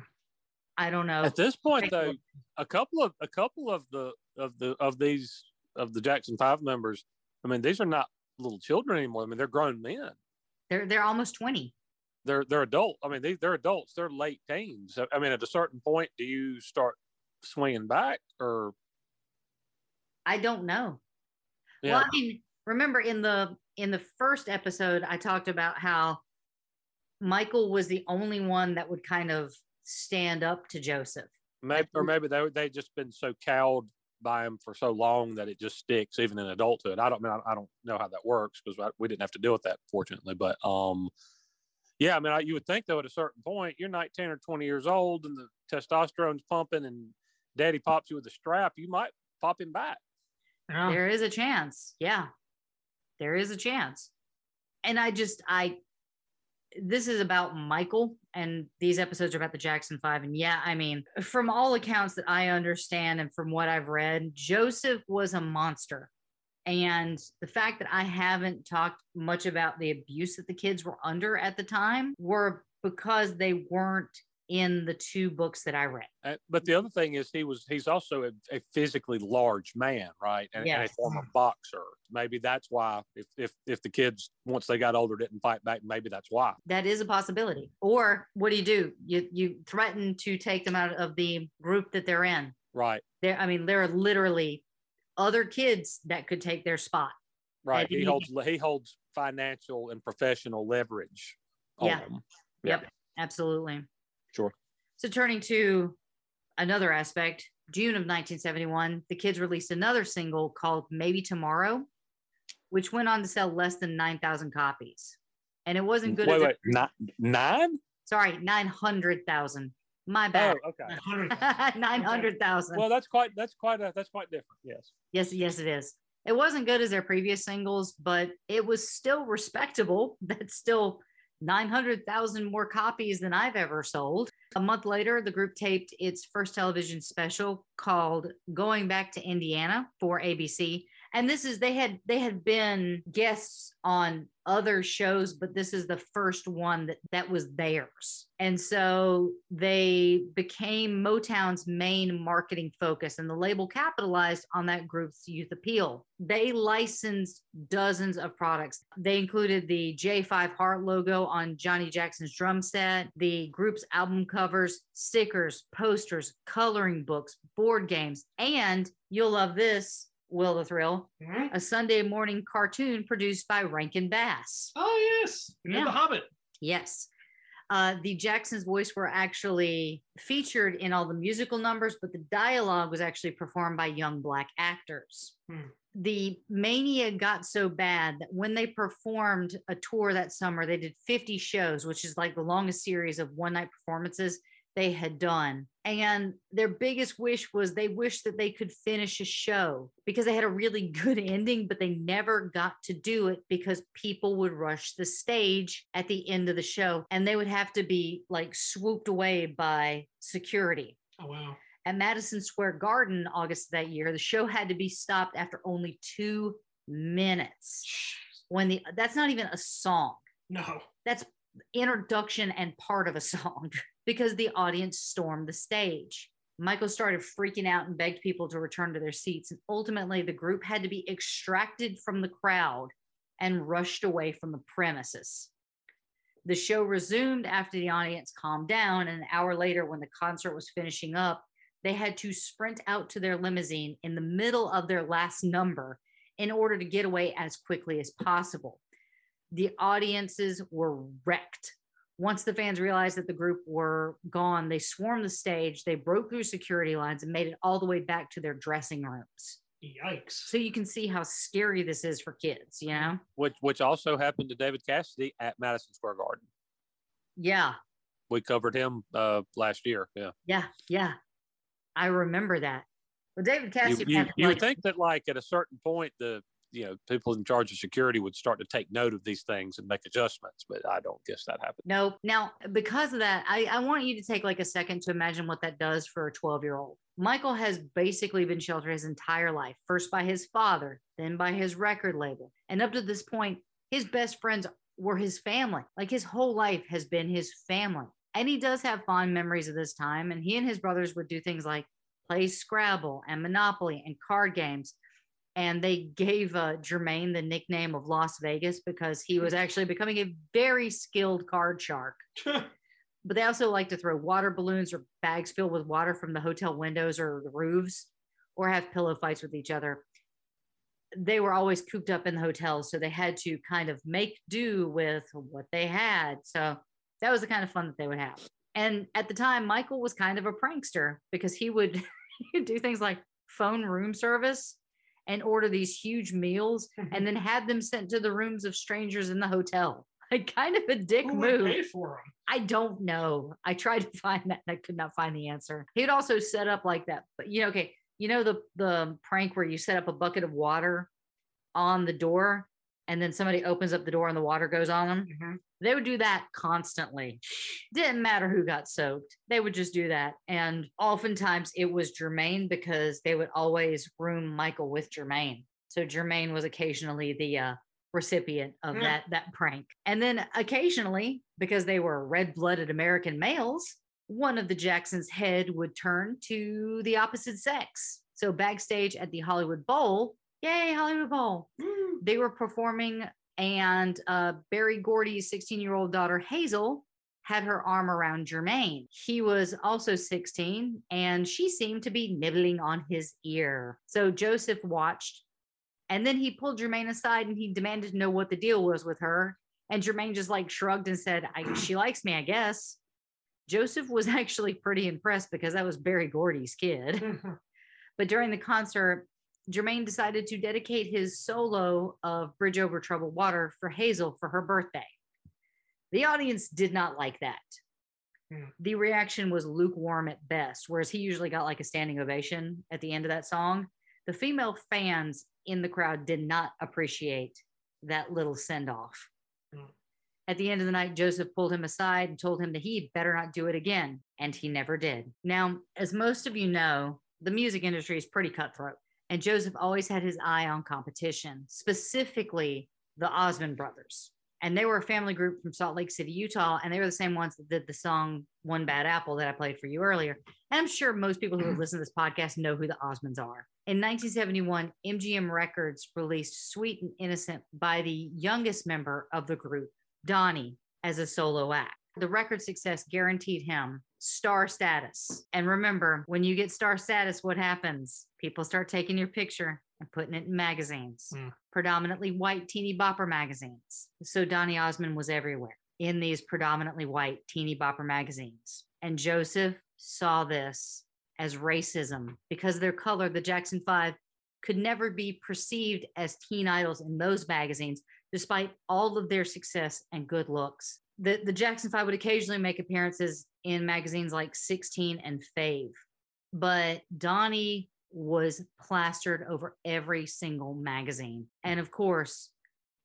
I don't know. At this point, though, a couple of a couple of the of the of these of the Jackson Five members. I mean, these are not little children anymore. I mean, they're grown men. They're they're almost 20. They're they're adult. I mean, they, they're adults. They're late teens. I mean, at a certain point, do you start swinging back or? I don't know. Yeah, Well, I mean, remember in the in the first episode, I talked about how Michael was the only one that would kind of stand up to Joseph. maybe or maybe they they just been so cowed by him for so long that it just sticks even in adulthood. I don't mean I, I don't know how that works because we didn't have to deal with that fortunately, but um, yeah, I mean I, you would think though at a certain point you're 19 or 20 years old and the testosterone's pumping and daddy pops you with a strap, you might pop him back. Yeah. There is a chance. Yeah. There is a chance. And I just I this is about Michael and these episodes are about the Jackson 5 and yeah, I mean, from all accounts that I understand and from what I've read, Joseph was a monster. And the fact that I haven't talked much about the abuse that the kids were under at the time were because they weren't in the two books that I read. Uh, but the other thing is he was he's also a, a physically large man, right? And, and a former boxer. Maybe that's why if, if if the kids once they got older didn't fight back, maybe that's why. that is a possibility. Or what do you do? You you threaten to take them out of the group that they're in. Right. There, I mean, there are literally other kids that could take their spot. Right. He holds he holds financial and professional leverage. on Yeah. them. Yep, absolutely. Sure. So turning to another aspect, June of 1971, the kids released another single called Maybe Tomorrow, which went on to sell less than 9,000 copies. And it wasn't good. Wait, wait, nine? nine? Sorry, 900,000. My bad. Oh, okay. 900,000. Well, that's quite that's quite a, that's quite different. Yes. Yes, yes, it is. It wasn't good as their previous singles, but it was still respectable. That's still 900,000 more copies than I've ever sold. A month later, the group taped its first television special called Going Back to Indiana for ABC. And this is they had they had been guests on other shows, but this is the first one that that was theirs. And so they became Motown's main marketing focus, and the label capitalized on that group's youth appeal. They licensed dozens of products. They included the J5 Heart logo on Johnny Jackson's drum set, the group's album covers, stickers, posters, coloring books, board games, and you'll love this, Will the Thrill, Mhm. a Sunday morning cartoon produced by Rankin Bass. Oh yes, Yeah. the Hobbit. Yes. Uh, the Jackson's voice were actually featured in all the musical numbers, but the dialogue was actually performed by young black actors. Hmm. The mania got so bad that when they performed a tour that summer, they did 50 shows, which is like the longest series of one night performances they had done. And their biggest wish was they wished that they could finish a show because they had a really good ending, but they never got to do it because people would rush the stage at the end of the show and they would have to be like swooped away by security. Oh wow. At Madison Square Garden, August of that year, the show had to be stopped after only two minutes. When the that's not even a song No. that's introduction and part of a song because the audience stormed the stage. Michael started freaking out and begged people to return to their seats. And ultimately, the group had to be extracted from the crowd and rushed away from the premises. The show resumed after the audience calmed down. And an hour later, when the concert was finishing up, they had to sprint out to their limousine in the middle of their last number in order to get away as quickly as possible the audiences were wrecked. Once the fans realized that the group were gone, they swarmed the stage, they broke through security lines and made it all the way back to their dressing rooms. Yikes. So you can see how scary this is for kids, you know? Which which also happened to David Cassidy at Madison Square Garden. Yeah, We covered him uh, last year. Yeah. yeah, yeah. I remember that. Well, David You, Cassidy, you, had, you like- would think that like at a certain point the you know people in charge of security would start to take note of these things and make adjustments, but I don't guess that happened. No. Now, because of that, I, I want you to take like a second to imagine what that does for a 12 year old. Michael has basically been sheltered his entire life, first by his father, then by his record label. And up to this point, his best friends were his family. Like his whole life has been his family. And he does have fond memories of this time. And he and his brothers would do things like play Scrabble and Monopoly and card games. And they gave uh, Jermaine the nickname of Las Vegas because he was actually becoming a very skilled card shark. but they also like to throw water balloons or bags filled with water from the hotel windows or the roofs or have pillow fights with each other. They were always cooped up in the hotels, so they had to kind of make do with what they had. So that was the kind of fun that they would have. And at the time, Michael was kind of a prankster because he would, he would do things like phone room service and order these huge meals and then have them sent to the rooms of strangers in the hotel. Like kind of a dick Who move. pay for them? I don't know. I tried to find that and I could not find the answer. He'd also set up like that, but you know, okay, you know the the prank where you set up a bucket of water on the door and then somebody opens up the door and the water goes on them. Mhm. They would do that constantly. Didn't matter who got soaked. They would just do that. And oftentimes it was Jermaine because they would always room Michael with Jermaine. So Jermaine was occasionally the uh, recipient of that that prank. And then occasionally, because they were red-blooded American males, one of the Jacksons' head would turn to the opposite sex. So backstage at the Hollywood Bowl, yay Hollywood Bowl, they were performing, and uh, Berry Gordy's 16-year-old daughter Hazel had her arm around Jermaine. He was also 16, and she seemed to be nibbling on his ear. So Joseph watched and then he pulled Jermaine aside and he demanded to know what the deal was with her. And Jermaine just like shrugged and said, I, She likes me, I guess. Joseph was actually pretty impressed because that was Berry Gordy's kid. but during the concert, Jermaine decided to dedicate his solo of Bridge Over Troubled Water for Hazel for her birthday. The audience did not like that. Hmm. The reaction was lukewarm at best, whereas he usually got like a standing ovation at the end of that song. The female fans in the crowd did not appreciate that little send off. Hmm. At the end of the night, Joseph pulled him aside and told him that he better not do it again, and he never did. Now, as most of you know, the music industry is pretty cutthroat, and Joseph always had his eye on competition, specifically the Osmond brothers. And they were a family group from Salt Lake City, Utah, and they were the same ones that did the song One Bad Apple that I played for you earlier. And I'm sure most people who mm-hmm. listen to this podcast know who the Osmonds are. In 1971, MGM Records released Sweet and Innocent by the youngest member of the group, Donny, as a solo act. The record success guaranteed him star status. And remember, when you get star status, what happens? People start taking your picture and putting it in magazines, Hmm. predominantly white teeny bopper magazines. So Donny Osmond was everywhere in these predominantly white teeny bopper magazines. And Joseph saw this as racism because of their color. The Jackson Five could never be perceived as teen idols in those magazines, despite all of their success and good looks. The, the Jackson Five would occasionally make appearances in magazines like 16 and Fave, but Donny was plastered over every single magazine. And of course,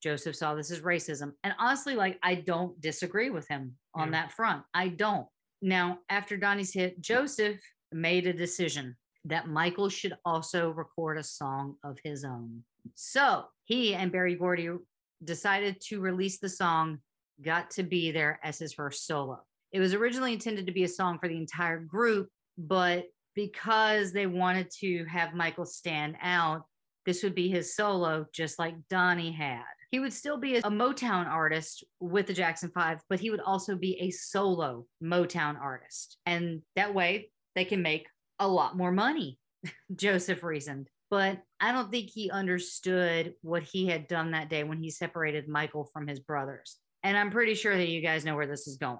Joseph saw this as racism. And honestly, like, I don't disagree with him on Yeah. that front. I don't. Now, after Donny's hit, Joseph made a decision that Michael should also record a song of his own. So he and Berry Gordy decided to release the song Got to Be There as his first solo. It was originally intended to be a song for the entire group, but because they wanted to have Michael stand out, this would be his solo, just like Donny had. He would still be a Motown artist with the Jackson Five, but he would also be a solo Motown artist. And that way they can make a lot more money, Joseph reasoned. But I don't think he understood what he had done that day when he separated Michael from his brothers. And I'm pretty sure that you guys know where this is going.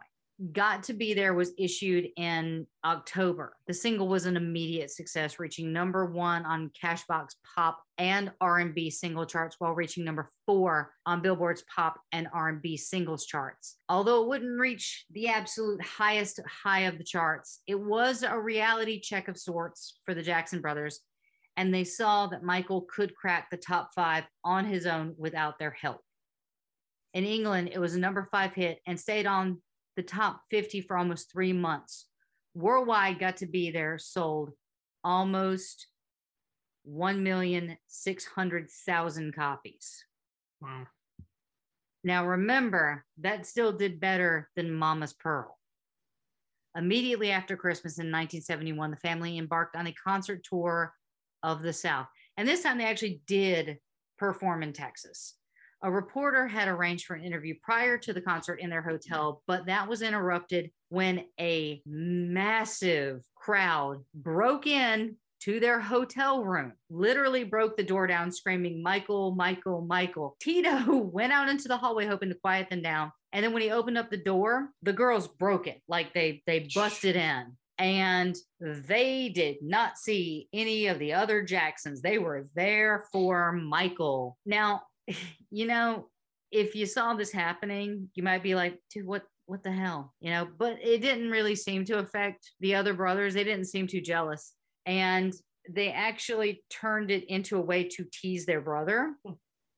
Got to Be There was issued in October. The single was an immediate success, reaching number one on Cashbox Pop and R&B single charts, while reaching number four on Billboard's Pop and R&B singles charts. Although it wouldn't reach the absolute highest high of the charts, it was a reality check of sorts for the Jackson brothers, and they saw that Michael could crack the top five on his own without their help. In England, it was a number five hit and stayed on the top 50 for almost three months. Worldwide got to be there, sold almost 1,600,000 copies. Wow. Now, remember, that still did better than Mama's Pearl. Immediately after Christmas in 1971, the family embarked on a concert tour of the South. And this time they actually did perform in Texas. A reporter had arranged for an interview prior to the concert in their hotel, but that was interrupted when a massive crowd broke in to their hotel room, literally broke the door down, screaming, Michael, Michael, Michael. Tito went out into the hallway hoping to quiet them down. And then when he opened up the door, the girls broke it. Like they they busted in. And they did not see any of the other Jacksons. They were there for Michael. Now, you know, if you saw this happening, you might be like, dude, what what the hell? You know, but it didn't really seem to affect the other brothers. They didn't seem too jealous. And they actually turned it into a way to tease their brother. Hmm.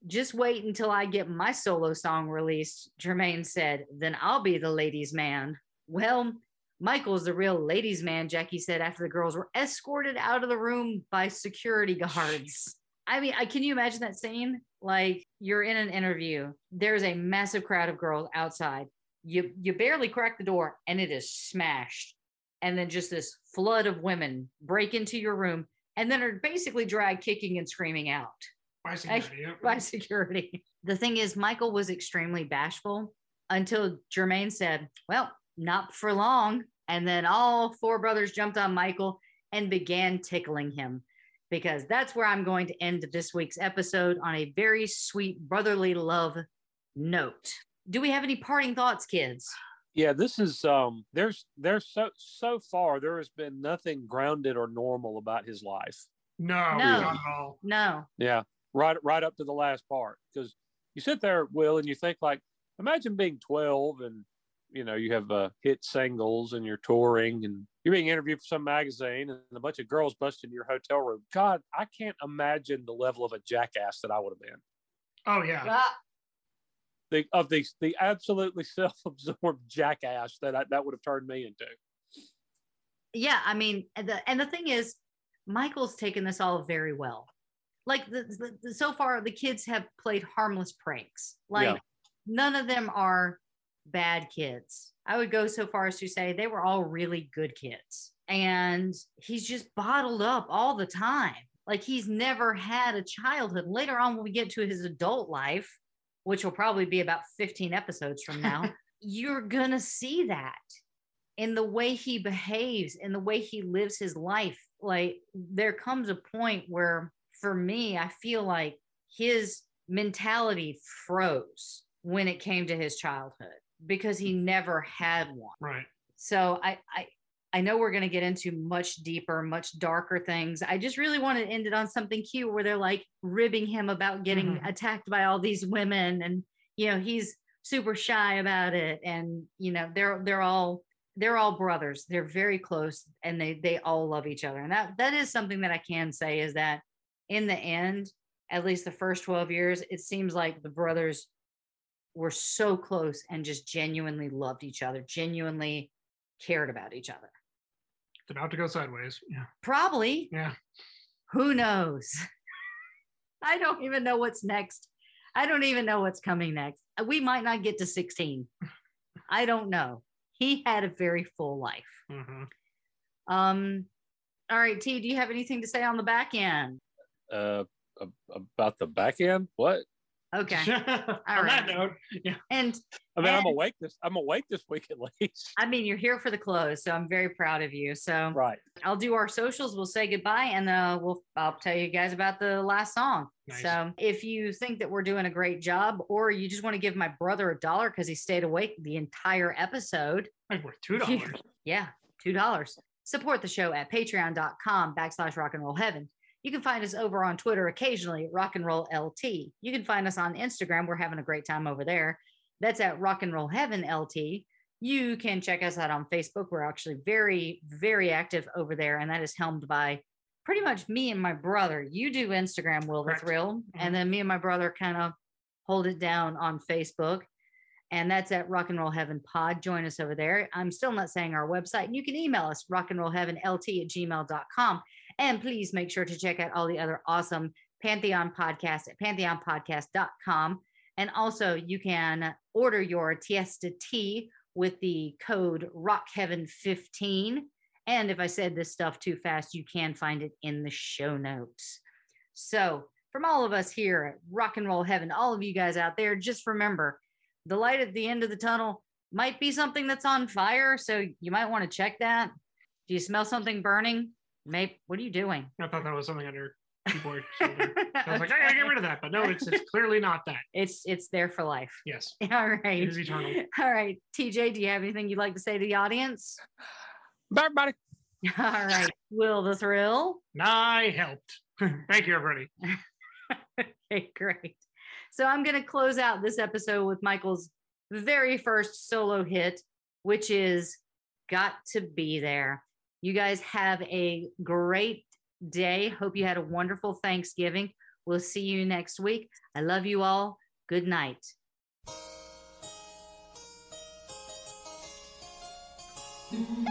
Just wait until I get my solo song released, Jermaine said, then I'll be the ladies' man. Well, Michael's the real ladies' man, Jackie said after the girls were escorted out of the room by security guards. I mean, I can you imagine that scene? Like you're in an interview, there's a massive crowd of girls outside. You you barely crack the door and it is smashed. And then just this flood of women break into your room and then are basically dragged kicking and screaming out By security, yeah. by security. The thing is, Michael was extremely bashful until Jermaine said, Well, not for long. And then all four brothers jumped on Michael and began tickling him because that's where I'm going to end this week's episode on a very sweet brotherly love note. Do we have any parting thoughts, kids? Yeah, this is um there's there's so so far there has been nothing grounded or normal about his life. No, No. not at all. No. Yeah, right right up to the last part because you sit there, Will, and you think like, imagine being 12 and you know you have uh, hit singles and you're touring and you're being interviewed for some magazine and a bunch of girls bust into your hotel room. God, I can't imagine the level of a jackass that I would have been. Oh yeah. Ah, The of the the absolutely self-absorbed jackass that I, that would have turned me into. yeah, I mean, and the, and the thing is, Michael's taken this all very well. Like the, the, the- so far, the kids have played harmless pranks. Like Yeah. none of them are bad kids. I would go so far as to say they were all really good kids. And he's just bottled up all the time. Like he's never had a childhood. Later on, when we get to his adult life, which will probably be about 15 episodes from now, you're going to see that in the way he behaves, in the way he lives his life. Like there comes a point where, for me, I feel like his mentality froze when it came to his childhood because he never had one. Right. So I I I know we're going to get into much deeper, much darker things. I just really want to end it on something cute where they're like ribbing him about getting Mhm. attacked by all these women and you know, he's super shy about it and you know, they're they're all they're all brothers. They're very close and they they all love each other. And that that is something that I can say is that in the end, at least the first 12 years, it seems like the brothers were so close and just genuinely loved each other, genuinely cared about each other. It's about to go sideways. Yeah. Probably, Yeah. who knows? I don't even know what's next. I don't even know what's coming next. We might not get to 16. I don't know. He had a very full life. hmm Um, all right, T, do you have anything to say on the back end? Uh, about the back end, what? Okay. On that note, yeah. And I mean, I'm awake this. I'm awake this week at least. I mean, you're here for the close, so I'm very proud of you. So Right. I'll do our socials. We'll say goodbye, and uh, we'll I'll tell you guys about the last song. Nice. So if you think that we're doing a great job, or you just want to give my brother a dollar because he stayed awake the entire episode, Like worth two dollars. yeah, two dollars. Support the show at patreon.com backslash rock and roll heaven. You can find us over on Twitter occasionally rock and roll LT. You can find us on Instagram. We're having a great time over there. That's at rock and roll heaven LT. You can check us out on Facebook. We're actually very, very active over there, and that is helmed by pretty much me and my brother. You do Instagram, Will the. Thrill, mm-hmm. and then me and my brother kind of hold it down on Facebook. And that's at Rock and Roll Heaven Pod. Join us over there. I'm still not saying our website. And you can email us, rock and roll heaven LT at gmail.com. And please make sure to check out all the other awesome Pantheon podcasts at pantheonpodcast.com. And also, you can order your Tiesta tea with the code RockHeaven15. And if I said this stuff too fast, you can find it in the show notes. So, from all of us here at Rock and Roll Heaven, all of you guys out there, just remember the light at the end of the tunnel might be something that's on fire. So, you might want to check that. Do you smell something burning? Maybe, what are you doing? I thought that was something under keyboard. shoulder. I was like, I gotta get rid of that, but no, it's it's clearly not that. It's it's there for life. Yes, All right. it is eternal. All right. TJ, do you have anything you'd like to say to the audience? Bye, everybody. All right. Will the thrill? I helped. Thank you, everybody. Okay, great. So I'm going to close out this episode with Michael's very first solo hit, which is Got to Be There. You guys have a great day. Hope you had a wonderful Thanksgiving. We'll see you next week. I love you all. Good night. When